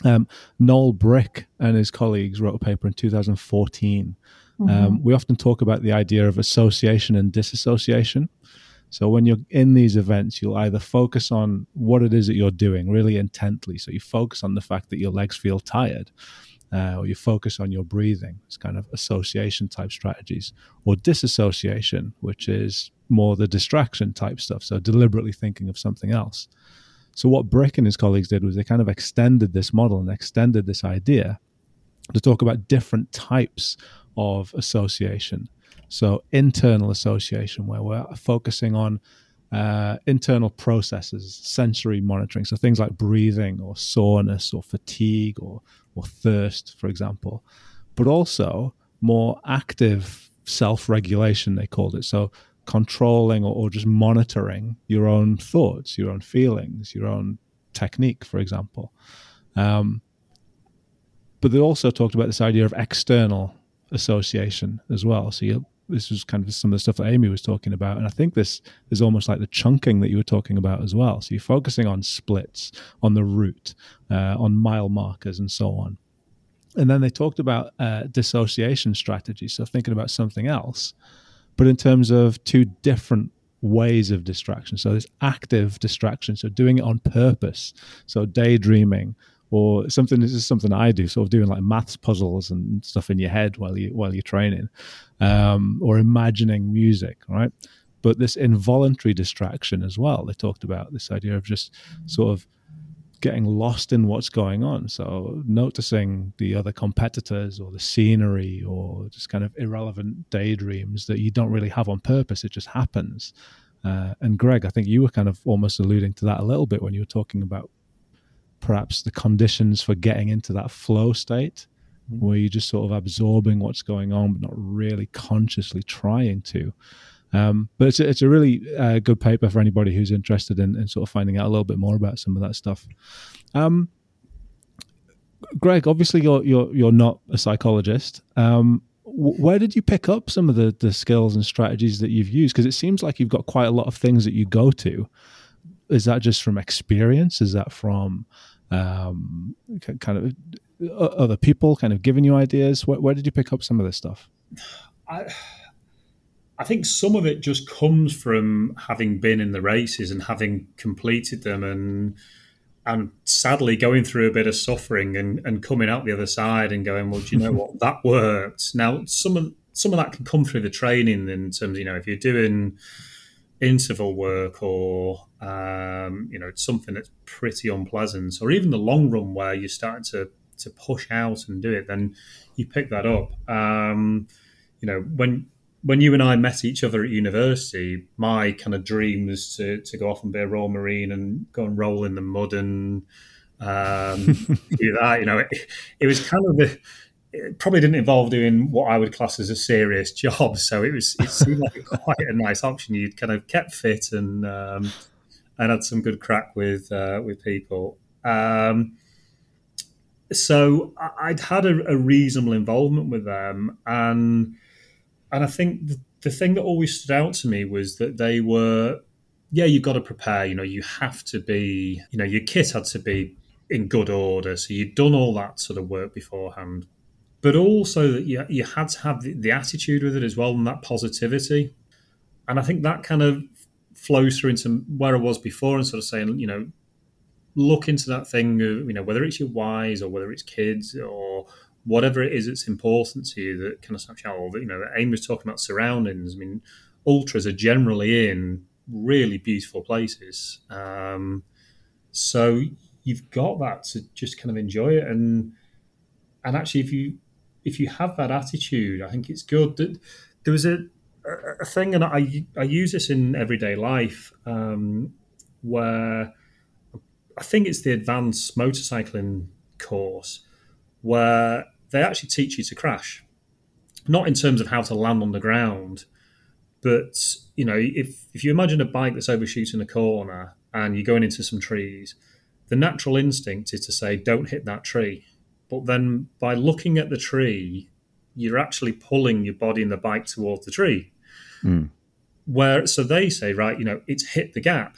um, Noel Brick and his colleagues wrote a paper in 2014. Mm-hmm. Um, we often talk about the idea of association and disassociation. So when you're in these events, you'll either focus on what it is that you're doing really intently. So you focus on the fact that your legs feel tired, uh, or you focus on your breathing. It's kind of association type strategies, or disassociation, which is more the distraction type stuff. So deliberately thinking of something else. So what Brick and his colleagues did was they kind of extended this model and extended this idea to talk about different types of association. So, internal association, where we're focusing on uh, internal processes, sensory monitoring. So, things like breathing or soreness or fatigue or, or thirst, for example, but also more active self regulation, they called it. So, controlling or, or just monitoring your own thoughts, your own feelings, your own technique, for example. Um, but they also talked about this idea of external association as well. So you this was kind of some of the stuff that Amy was talking about. And I think this is almost like the chunking that you were talking about as well. So you're focusing on splits, on the route, uh, on mile markers, and so on. And then they talked about uh, dissociation strategies. So thinking about something else, but in terms of two different ways of distraction. So there's active distraction, so doing it on purpose. So daydreaming, or something this is something I do, sort of doing like maths puzzles and stuff in your head while you while you're training, um, or imagining music, right? but this involuntary distraction as well. They talked about this idea of just sort of getting lost in what's going on. So noticing the other competitors or the scenery or just kind of irrelevant daydreams that you don't really have on purpose. It just happens. Uh, and Greg, I think you were kind of almost alluding to that a little bit when you were talking about perhaps the conditions for getting into that flow state mm-hmm. where you're just sort of absorbing what's going on, but not really consciously trying to. Um, but it's a, it's a really uh, good paper for anybody who's interested in, in, sort of finding out a little bit more about some of that stuff. Um, Greg, obviously you're you're you're not a psychologist. Um, where did you pick up some of the the skills and strategies that you've used? Because it seems like you've got quite a lot of things that you go to. Is that just from experience? Is that from um, kind of other people kind of giving you ideas? Where, where did you pick up some of this stuff? I I think some of it just comes from having been in the races and having completed them and and sadly going through a bit of suffering and, and coming out the other side and going, well, do you know what? That worked. Now some of some of that can come through the training in terms, you know, if you're doing interval work or um, you know it's something that's pretty unpleasant, or even the long run where you're starting to to push out and do it, then you pick that up. Um, you know when when you and I met each other at university, my kind of dream was to, to go off and be a Royal Marine and go and roll in the mud and um, do that. You know, it, it was kind of the, it probably didn't involve doing what I would class as a serious job. So it was it seemed like quite a nice option. You'd kind of kept fit and um, and had some good crack with uh, with people. Um, so I'd had a, a reasonable involvement with them and and I think the, the thing that always stood out to me was that they were, yeah, you've got to prepare. You know, you have to be, you know, your kit had to be in good order. So you'd done all that sort of work beforehand. But also that you, you had to have the, the attitude with it as well and that positivity. And I think that kind of flows through into where I was before and sort of saying, you know, look into that thing of, you know, whether it's your whys or whether it's kids or whatever it is that's important to you that kind of snaps you out. You know, Aim was talking about surroundings. I mean, ultras are generally in really beautiful places. Um, so you've got that to just kind of enjoy it. And and actually, if you if you have that attitude, I think it's good. That there was a a thing, and I I use this in everyday life um, where I think it's the advanced motorcycling course where they actually teach you to crash, not in terms of how to land on the ground, but you know, if if you imagine a bike that's overshooting a corner and you're going into some trees, the natural instinct is to say, "Don't hit that tree." But then, by looking at the tree, you're actually pulling your body and the bike towards the tree. Mm. Where so they say, right, you know, it's hit the gap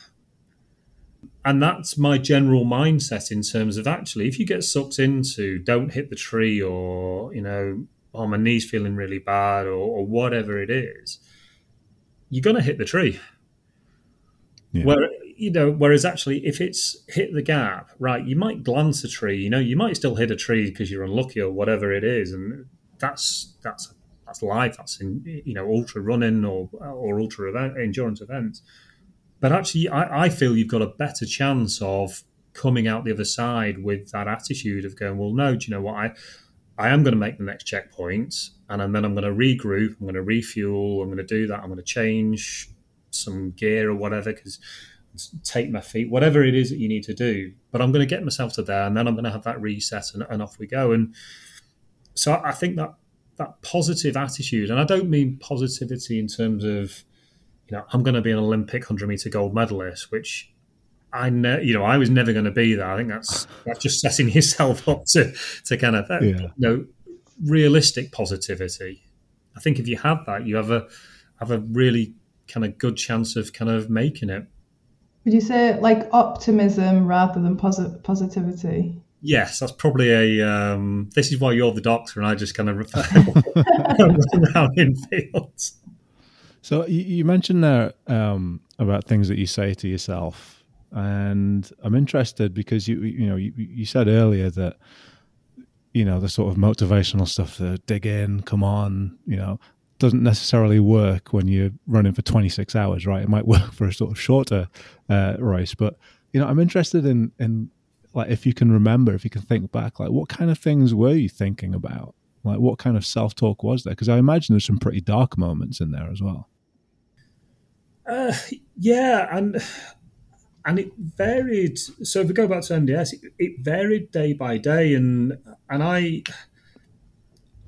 and that's my general mindset in terms of actually if you get sucked into don't hit the tree or you know oh my knee's feeling really bad or, or whatever it is you're going to hit the tree yeah. where you know whereas actually if it's hit the gap right you might glance a tree you know you might still hit a tree because you're unlucky or whatever it is and that's that's that's life that's in you know ultra running or or ultra event, endurance events but actually, I, I feel you've got a better chance of coming out the other side with that attitude of going, well, no, do you know what? I, I am going to make the next checkpoint and then I'm going to regroup, I'm going to refuel, I'm going to do that, I'm going to change some gear or whatever because take my feet, whatever it is that you need to do. But I'm going to get myself to there and then I'm going to have that reset and, and off we go. And so I think that that positive attitude, and I don't mean positivity in terms of you know, I'm going to be an Olympic 100 meter gold medalist, which I ne- you know, I was never going to be that. I think that's that's just setting yourself up to to kind of yeah. you know realistic positivity. I think if you have that, you have a have a really kind of good chance of kind of making it. Would you say like optimism rather than posit- positivity? Yes, that's probably a. Um, this is why you're the doctor, and I just kind of run around in fields. So you mentioned there um, about things that you say to yourself, and I'm interested because you you know you, you said earlier that you know the sort of motivational stuff, the dig in, come on, you know, doesn't necessarily work when you're running for 26 hours, right? It might work for a sort of shorter uh, race, but you know, I'm interested in in like if you can remember, if you can think back, like what kind of things were you thinking about? Like what kind of self talk was there? Because I imagine there's some pretty dark moments in there as well. Uh, yeah, and and it varied. So if we go back to MDS, it, it varied day by day, and and I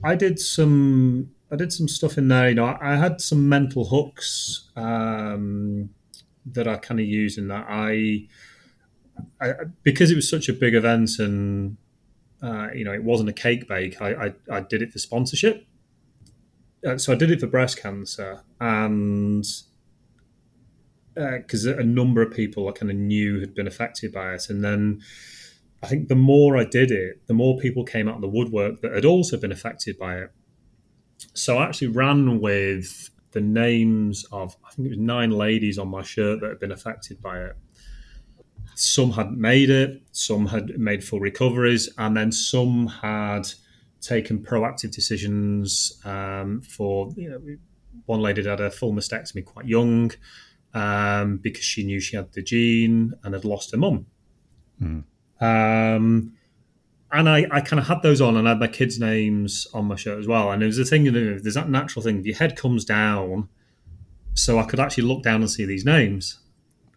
I did some I did some stuff in there. You know, I, I had some mental hooks um, that I kind of used in that. I, I, because it was such a big event and uh, you know it wasn't a cake bake. I I, I did it for sponsorship. Uh, so I did it for breast cancer and because uh, a number of people I kind of knew had been affected by it, and then I think the more I did it, the more people came out of the woodwork that had also been affected by it. So I actually ran with the names of I think it was nine ladies on my shirt that had been affected by it. Some hadn't made it, some had made full recoveries, and then some had taken proactive decisions um, for you know one lady had a full mastectomy quite young um, because she knew she had the gene and had lost her mum. Mm. Um, and I, I kind of had those on and I had my kids' names on my shirt as well. And it was a thing, you know, there's that natural thing, your head comes down, so I could actually look down and see these names.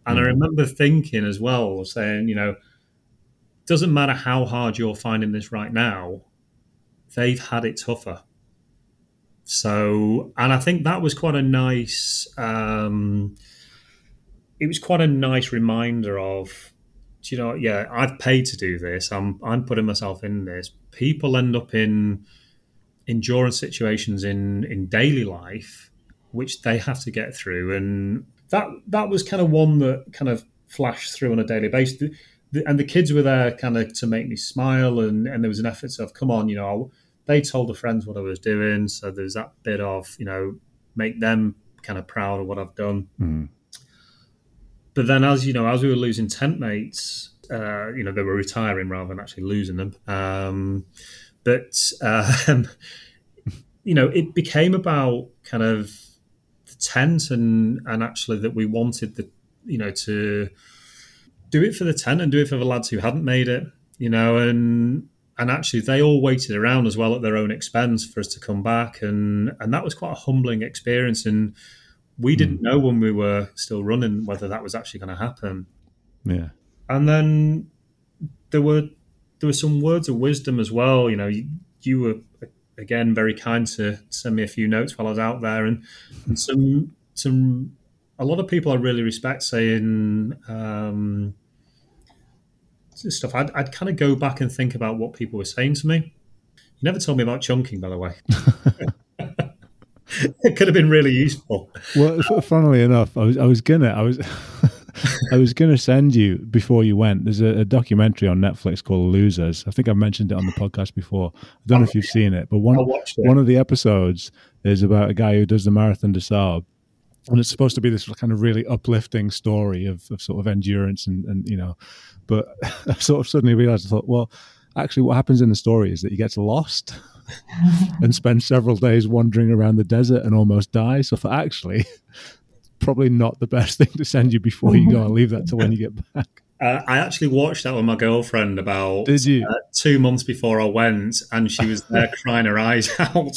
And mm. I remember thinking as well, saying, you know, doesn't matter how hard you're finding this right now, they've had it tougher. So, and I think that was quite a nice, um, it was quite a nice reminder of you know, yeah, I've paid to do this. I'm I'm putting myself in this. People end up in endurance situations in in daily life, which they have to get through, and that that was kind of one that kind of flashed through on a daily basis. The, the, and the kids were there kind of to make me smile, and and there was an effort of come on, you know, they told the friends what I was doing, so there's that bit of you know make them kind of proud of what I've done. Mm. But then, as you know, as we were losing tent mates, uh, you know, they were retiring rather than actually losing them. Um, but um, you know, it became about kind of the tent and and actually that we wanted the you know to do it for the tent and do it for the lads who hadn't made it. You know, and and actually they all waited around as well at their own expense for us to come back and and that was quite a humbling experience and we didn't mm. know when we were still running whether that was actually going to happen. Yeah. And then there were there were some words of wisdom as well. You know, you, you were again very kind to send me a few notes while I was out there, and, and some some a lot of people I really respect saying um, stuff. I'd, I'd kind of go back and think about what people were saying to me. You never told me about chunking, by the way. it could have been really useful. Well, funnily enough, I was I was gonna I was I was gonna send you before you went. There's a, a, documentary on Netflix called Losers. I think I've mentioned it on the podcast before. I don't know if you've seen it, but one one of the episodes is about a guy who does the Marathon des Sables. And it's supposed to be this kind of really uplifting story of, of sort of endurance and, and you know, but I sort of suddenly realized I thought, well, actually what happens in the story is that he gets lost and spends several days wandering around the desert and almost dies. So for actually, probably not the best thing to send you before you go and leave that to when you get back. Uh, I actually watched that with my girlfriend about Did you? Uh, two months before I went, and she was there crying her eyes out.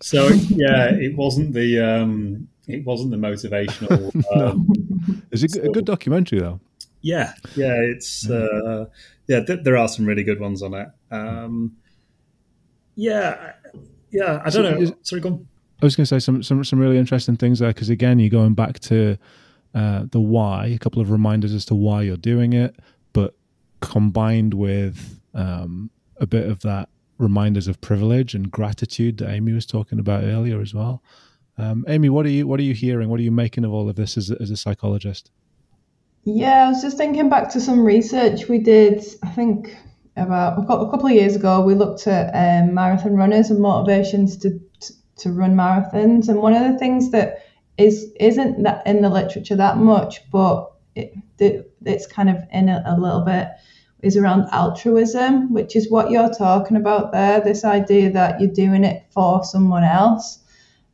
so yeah, it wasn't the um, it wasn't the motivational. Um, no. It's a, so, a, good documentary though. Yeah, yeah, it's uh, yeah. Th- there are some really good ones on it. Um, yeah, yeah. I don't so, know. Is, Sorry, go on. I was going to say some some some really interesting things there because again, you're going back to uh, the why, a couple of reminders as to why you're doing it, but combined with um, a bit of that reminders of privilege and gratitude that Amy was talking about earlier as well. Um, Amy, what are you what are you hearing? What are you making of all of this as a, as a psychologist? Yeah, I was just thinking back to some research we did. I think about a couple of years ago, we looked at um, marathon runners and motivations to to run marathons. And one of the things that is isn't that in the literature that much, but it, it it's kind of in a, a little bit is around altruism, which is what you're talking about there. This idea that you're doing it for someone else.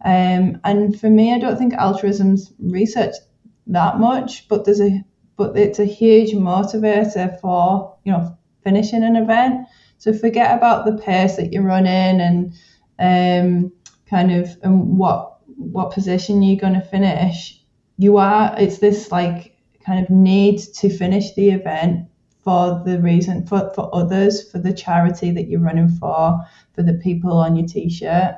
Um, and for me, I don't think altruism's researched that much, but there's a but it's a huge motivator for you know finishing an event. So forget about the pace that you're running and um, kind of and what what position you're going to finish. You are it's this like kind of need to finish the event for the reason for, for others, for the charity that you're running for, for the people on your t-shirt.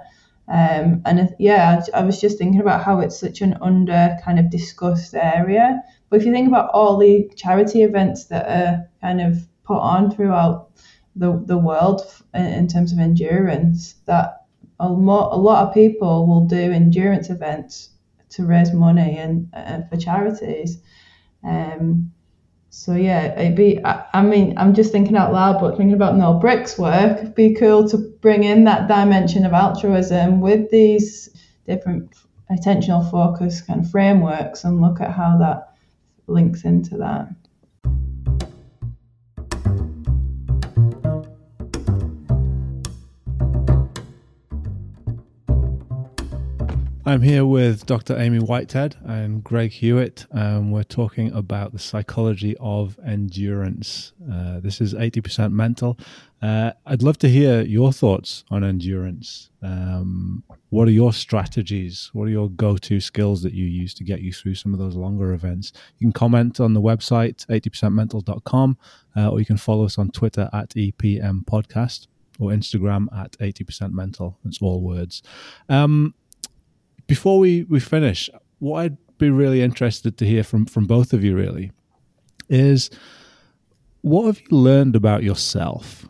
Um, and yeah, I was just thinking about how it's such an under kind of discussed area. But if you think about all the charity events that are kind of put on throughout the, the world in terms of endurance, that a, lot, a lot of people will do endurance events to raise money and, for charities. Um, so yeah, it'd be. I, I, mean, I'm just thinking out loud, but thinking about Noel Brick's work, it'd be cool to bring in that dimension of altruism with these different attentional focus kind of frameworks and look at how that links into that. I'm here with Dr. Amy Whitehead and Greg Hewitt, and we're talking about the psychology of endurance. Uh, this is 80% mental. Uh, I'd love to hear your thoughts on endurance. Um, what are your strategies? What are your go to skills that you use to get you through some of those longer events? You can comment on the website, 80percentmental.com, uh, or you can follow us on Twitter at EPM Podcast or Instagram at 80% mental. It's all words. Um, before we, we finish, what I'd be really interested to hear from, from both of you really is what have you learned about yourself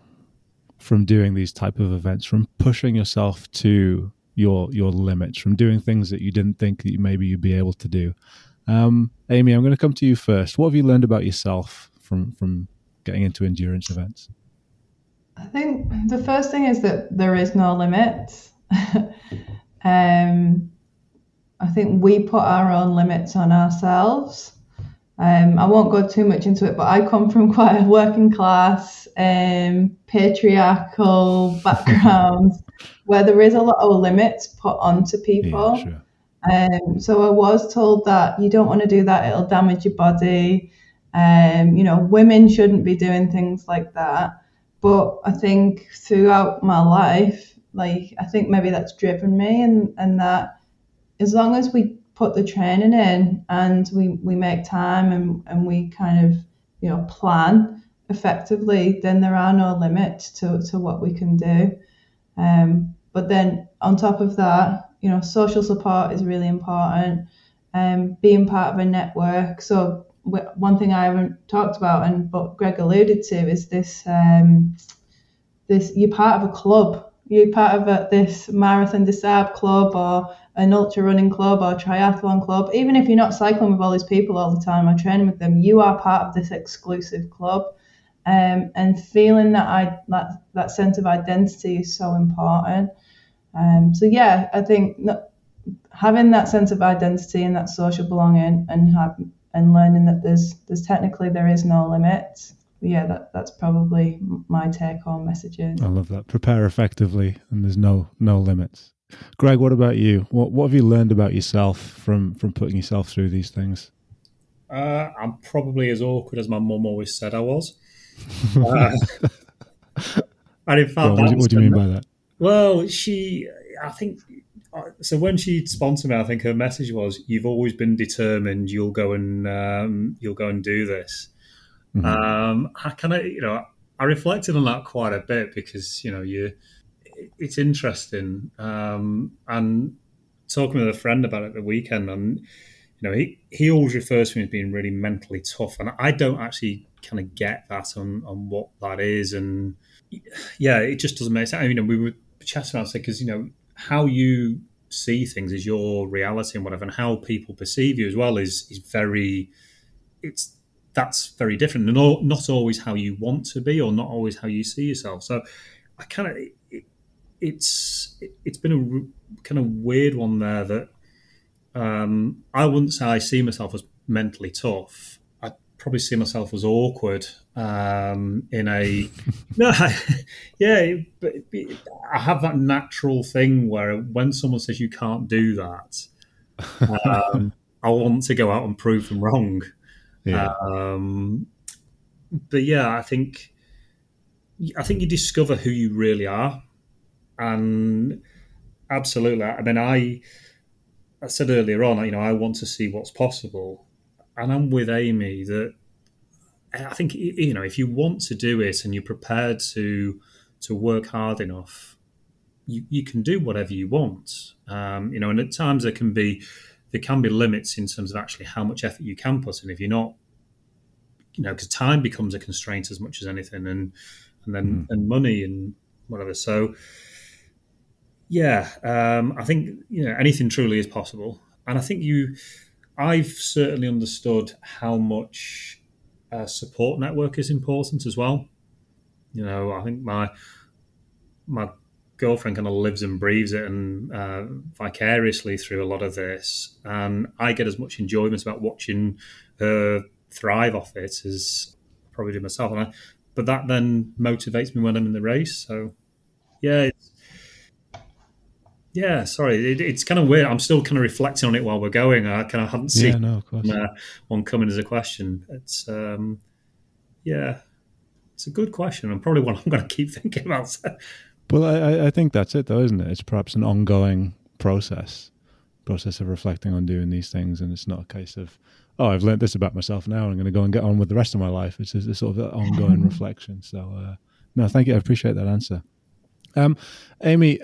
from doing these type of events, from pushing yourself to your your limits, from doing things that you didn't think that you, maybe you'd be able to do. Um, Amy, I'm going to come to you first. What have you learned about yourself from from getting into endurance events? I think the first thing is that there is no limit. um, I think we put our own limits on ourselves. Um, I won't go too much into it, but I come from quite a working class, um, patriarchal background where there is a lot of limits put onto people. Yeah, sure. um, so I was told that you don't want to do that, it'll damage your body. Um, you know, women shouldn't be doing things like that. But I think throughout my life, like, I think maybe that's driven me and, and that as long as we put the training in and we, we make time and, and we kind of you know plan effectively then there are no limits to, to what we can do. Um, but then on top of that you know social support is really important. Um, being part of a network. So one thing I haven't talked about and but Greg alluded to is this um, this you're part of a club. You're part of a, this marathon Sables club or an ultra running club or triathlon club, even if you're not cycling with all these people all the time or training with them, you are part of this exclusive club. Um, and feeling that I that that sense of identity is so important. Um, so yeah, I think having that sense of identity and that social belonging and have and learning that there's there's technically there is no limit. Yeah, that that's probably my take home messages. I love that. Prepare effectively, and there's no no limits. Greg, what about you? What what have you learned about yourself from from putting yourself through these things? Uh, I'm probably as awkward as my mum always said I was. uh, and in fact, well, what, what do you mean by that? Well, she, I think, uh, so when she sponsored me, I think her message was, "You've always been determined. You'll go and um, you'll go and do this." Mm-hmm. Um, I kind of, you know, I reflected on that quite a bit because you know you it's interesting. Um, and talking with a friend about it the weekend, and you know, he, he always refers to me as being really mentally tough, and I don't actually kind of get that on on what that is, and yeah, it just doesn't make sense. You know, we were chatting about it because you know how you see things is your reality and whatever, and how people perceive you as well is is very it's that's very different and not always how you want to be or not always how you see yourself. So I kind of it's it's been a kind of weird one there that um, I wouldn't say I see myself as mentally tough. I probably see myself as awkward um, in a no, yeah, but I have that natural thing where when someone says you can't do that, um, I want to go out and prove them wrong. Yeah. Um, but yeah, I think I think you discover who you really are, and absolutely. I mean, I I said earlier on, you know, I want to see what's possible, and I'm with Amy that I think you know if you want to do it and you're prepared to to work hard enough, you, you can do whatever you want. Um, you know, and at times there can be there can be limits in terms of actually how much effort you can put in if you're not, you know, because time becomes a constraint as much as anything, and and then mm. and money and whatever. So yeah, um, I think you know anything truly is possible, and I think you. I've certainly understood how much uh, support network is important as well. You know, I think my my girlfriend kind of lives and breathes it and uh, vicariously through a lot of this, and I get as much enjoyment about watching her thrive off it as I probably do myself. And I, but that then motivates me when I'm in the race. So, yeah, yeah, sorry, it, it's kind of weird. I'm still kind of reflecting on it while we're going. I kind of haven't seen yeah, no, of course. Uh, one coming as a question. It's um, yeah, it's a good question and probably one I'm going to keep thinking about. well, I, I think that's it, though, isn't it? It's perhaps an ongoing process, process of reflecting on doing these things, and it's not a case of oh, I've learned this about myself now. I'm going to go and get on with the rest of my life. It's a, sort of ongoing reflection. So, uh, no, thank you. I appreciate that answer. Um, Amy,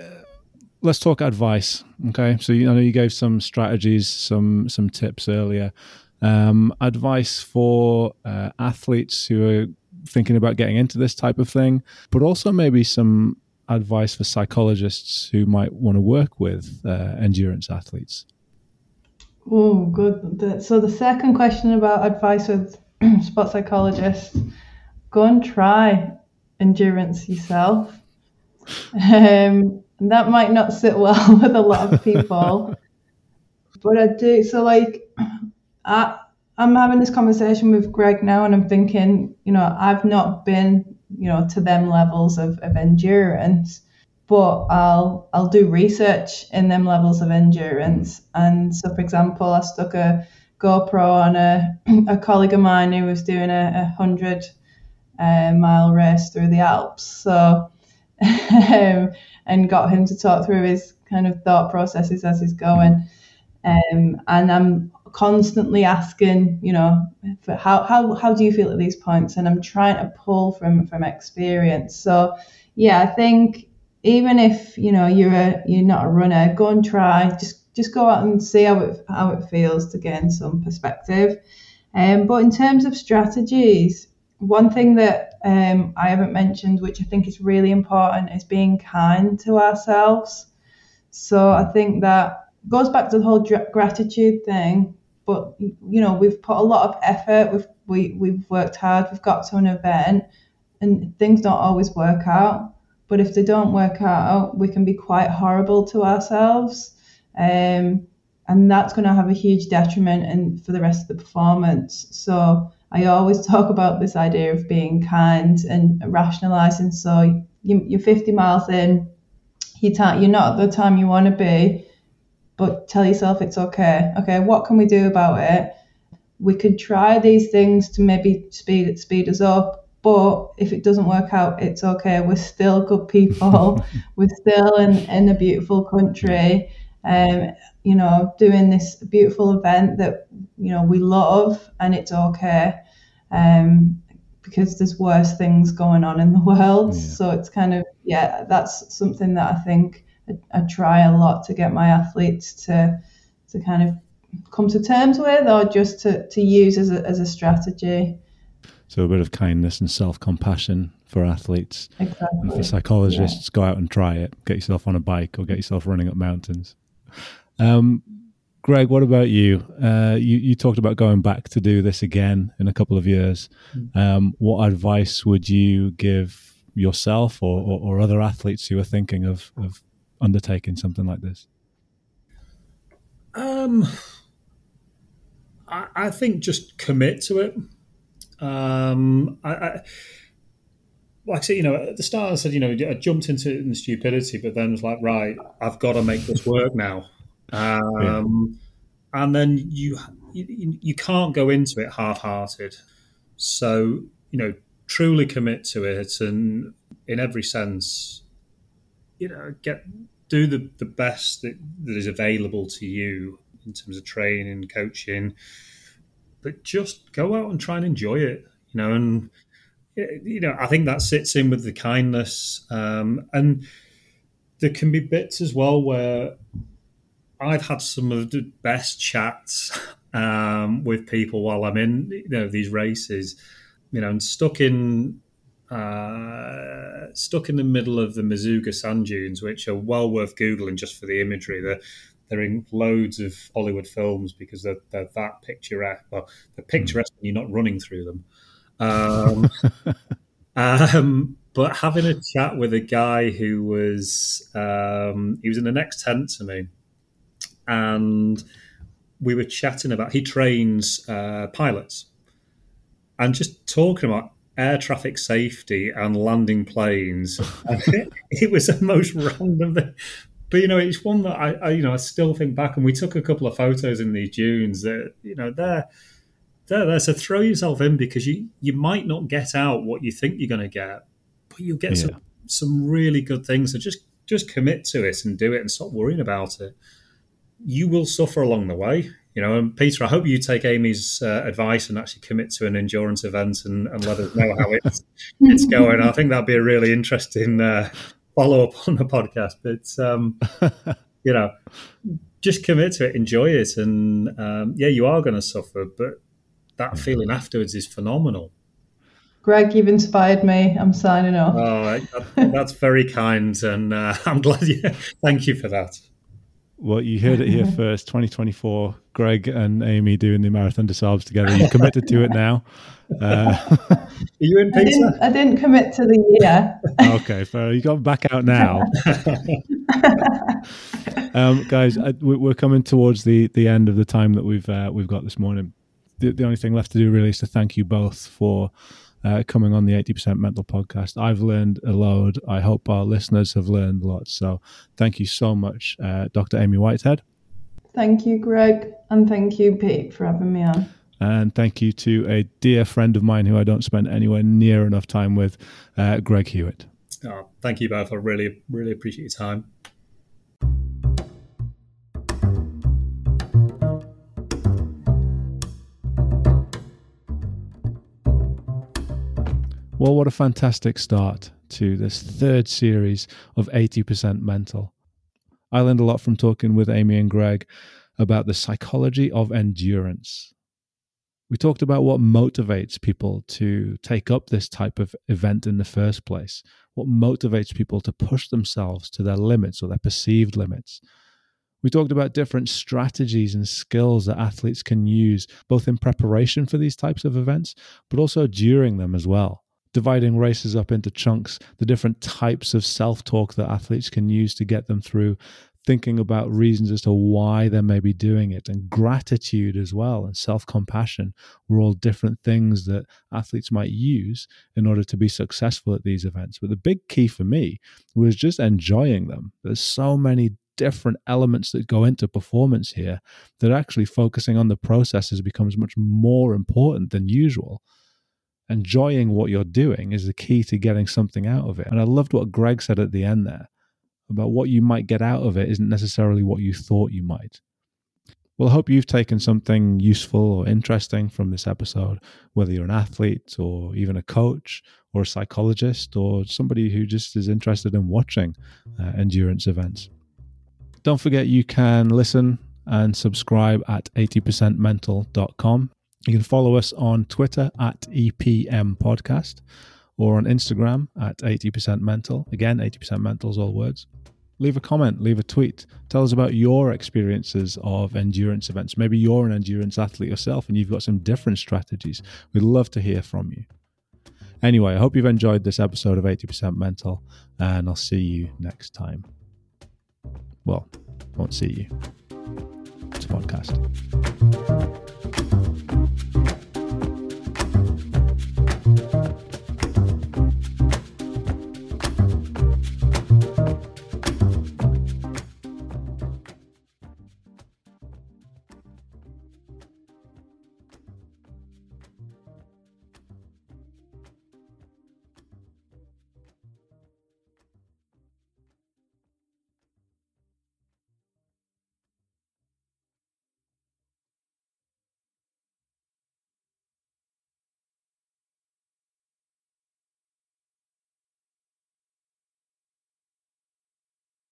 let's talk advice. Okay, so you, I know you gave some strategies, some some tips earlier. Um, advice for uh, athletes who are thinking about getting into this type of thing, but also maybe some advice for psychologists who might want to work with uh, endurance athletes. Oh, good. So the second question about advice with sport psychologists: go and try endurance yourself. Um, and that might not sit well with a lot of people. but I do. So, like, I, I'm having this conversation with Greg now, and I'm thinking, you know, I've not been, you know, to them levels of, of endurance, but I'll I'll do research in them levels of endurance. And so, for example, I stuck a GoPro on a, a colleague of mine who was doing a, a hundred uh, mile race through the Alps. So. Um, and got him to talk through his kind of thought processes as he's going. Um, and I'm constantly asking, you know, how, how, how do you feel at these points? And I'm trying to pull from, from experience. So, yeah, I think even if, you know, you're a, you're not a runner, go and try, just, just go out and see how it, how it feels to gain some perspective. Um, but in terms of strategies, one thing that um, I haven't mentioned, which I think is really important, is being kind to ourselves. So I think that goes back to the whole gratitude thing. But you know, we've put a lot of effort. We've we, we've worked hard. We've got to an event, and things don't always work out. But if they don't work out, we can be quite horrible to ourselves, um, and that's going to have a huge detriment in, for the rest of the performance. So I always talk about this idea of being kind and rationalizing. So you, are 50 miles in, you you're not at the time you want to be, but tell yourself it's okay. Okay, what can we do about it? We could try these things to maybe speed it, speed us up. But if it doesn't work out, it's okay. We're still good people. We're still in, in a beautiful country. Um, you know, doing this beautiful event that you know we love, and it's okay um, because there's worse things going on in the world. Yeah. So it's kind of yeah, that's something that I think I, I, try a lot to get my athletes to to kind of come to terms with, or just to, to use as a, as a strategy. So a bit of kindness and self compassion for athletes exactly. and for psychologists. Yeah. Go out and try it. Get yourself on a bike or get yourself running up mountains. Um, Greg, what about you? Uh, you? You talked about going back to do this again in a couple of years. Hmm. Um, what advice would you give yourself or, or, or, other athletes who are thinking of, of undertaking something like this? Um, I, I think just commit to it. Um, I, I, like I said, you know, at the start I said, you know, I jumped into it in stupidity, but then was like, right, I've got to make this work now. Um, yeah. And then you, you you can't go into it half-hearted. So you know, truly commit to it, and in every sense, you know, get do the the best that, that is available to you in terms of training, coaching, but just go out and try and enjoy it. You know, and you know, I think that sits in with the kindness, um, and there can be bits as well where I've had some of the best chats um, with people while I'm in you know these races, you know, and stuck in uh, stuck in the middle of the Merzouga sand dunes, which are well worth googling just for the imagery. They're they're in loads of Hollywood films because they're, they're that picturesque. Well, they're picturesque when you're not running through them. Um, um, but having a chat with a guy who was um, he was in the next tent to me, and we were chatting about he trains uh, pilots, and just talking about air traffic safety and landing planes. it was the most random thing. But you know, it's one that I, I, you know, I still think back, and we took a couple of photos in these dunes. That you know, they're they're there. So throw yourself in because you you might not get out what you think you're going to get, but you'll get yeah. some some really good things. So just just commit to it and do it, and stop worrying about it. You will suffer along the way you know, and Peter, I hope you take Amy's uh, advice and actually commit to an endurance event and, and let us know how it's it's going. I think that'd be a really interesting uh, follow up on the podcast. But um, you know, just commit to it, enjoy it, and um, yeah, you are going to suffer, but that feeling afterwards is phenomenal. Greg, you've inspired me. I'm signing off. Oh, that's very kind, and uh, I'm glad you. Thank you for that. Well, you heard it here first. 2024, Greg and Amy doing the Marathon des Sables together. You committed to it now. Uh, Are you in, Peter? I didn't, I didn't commit to the year. okay, fair. You got back out now. um, guys, I, we're coming towards the the end of the time that we've uh, we've got this morning. The, the only thing left to do really is to thank you both for uh, coming on the 80% Mental podcast. I've learned a load. I hope our listeners have learned a lot. So thank you so much, uh, Dr. Amy Whitehead. Thank you, Greg. And thank you, Pete, for having me on. And thank you to a dear friend of mine who I don't spend anywhere near enough time with, uh, Greg Hewitt. Oh, thank you both. I really, really appreciate your time. Well, what a fantastic start to this third series of 80% Mental. I learned a lot from talking with Amy and Greg about the psychology of endurance. We talked about what motivates people to take up this type of event in the first place, what motivates people to push themselves to their limits or their perceived limits. We talked about different strategies and skills that athletes can use both in preparation for these types of events, but also during them as well dividing races up into chunks, the different types of self talk that athletes can use to get them through, thinking about reasons as to why they may be doing it, and gratitude as well, and self compassion were all different things that athletes might use in order to be successful at these events. But the big key for me was just enjoying them. There's so many different elements that go into performance here that actually focusing on the processes becomes much more important than usual enjoying what you're doing is the key to getting something out of it. And I loved what Greg said at the end there about what you might get out of it isn't necessarily what you thought you might. Well, I hope you've taken something useful or interesting from this episode, whether you're an athlete or even a coach or a psychologist or somebody who just is interested in watching uh, endurance events. Don't forget you can listen and subscribe at 80percentmental.com you can follow us on Twitter at EPM Podcast or on Instagram at 80% Mental. Again, 80% Mental is all words. Leave a comment, leave a tweet. Tell us about your experiences of endurance events. Maybe you're an endurance athlete yourself and you've got some different strategies. We'd love to hear from you. Anyway, I hope you've enjoyed this episode of 80% Mental, and I'll see you next time. Well, won't see you. It's a podcast.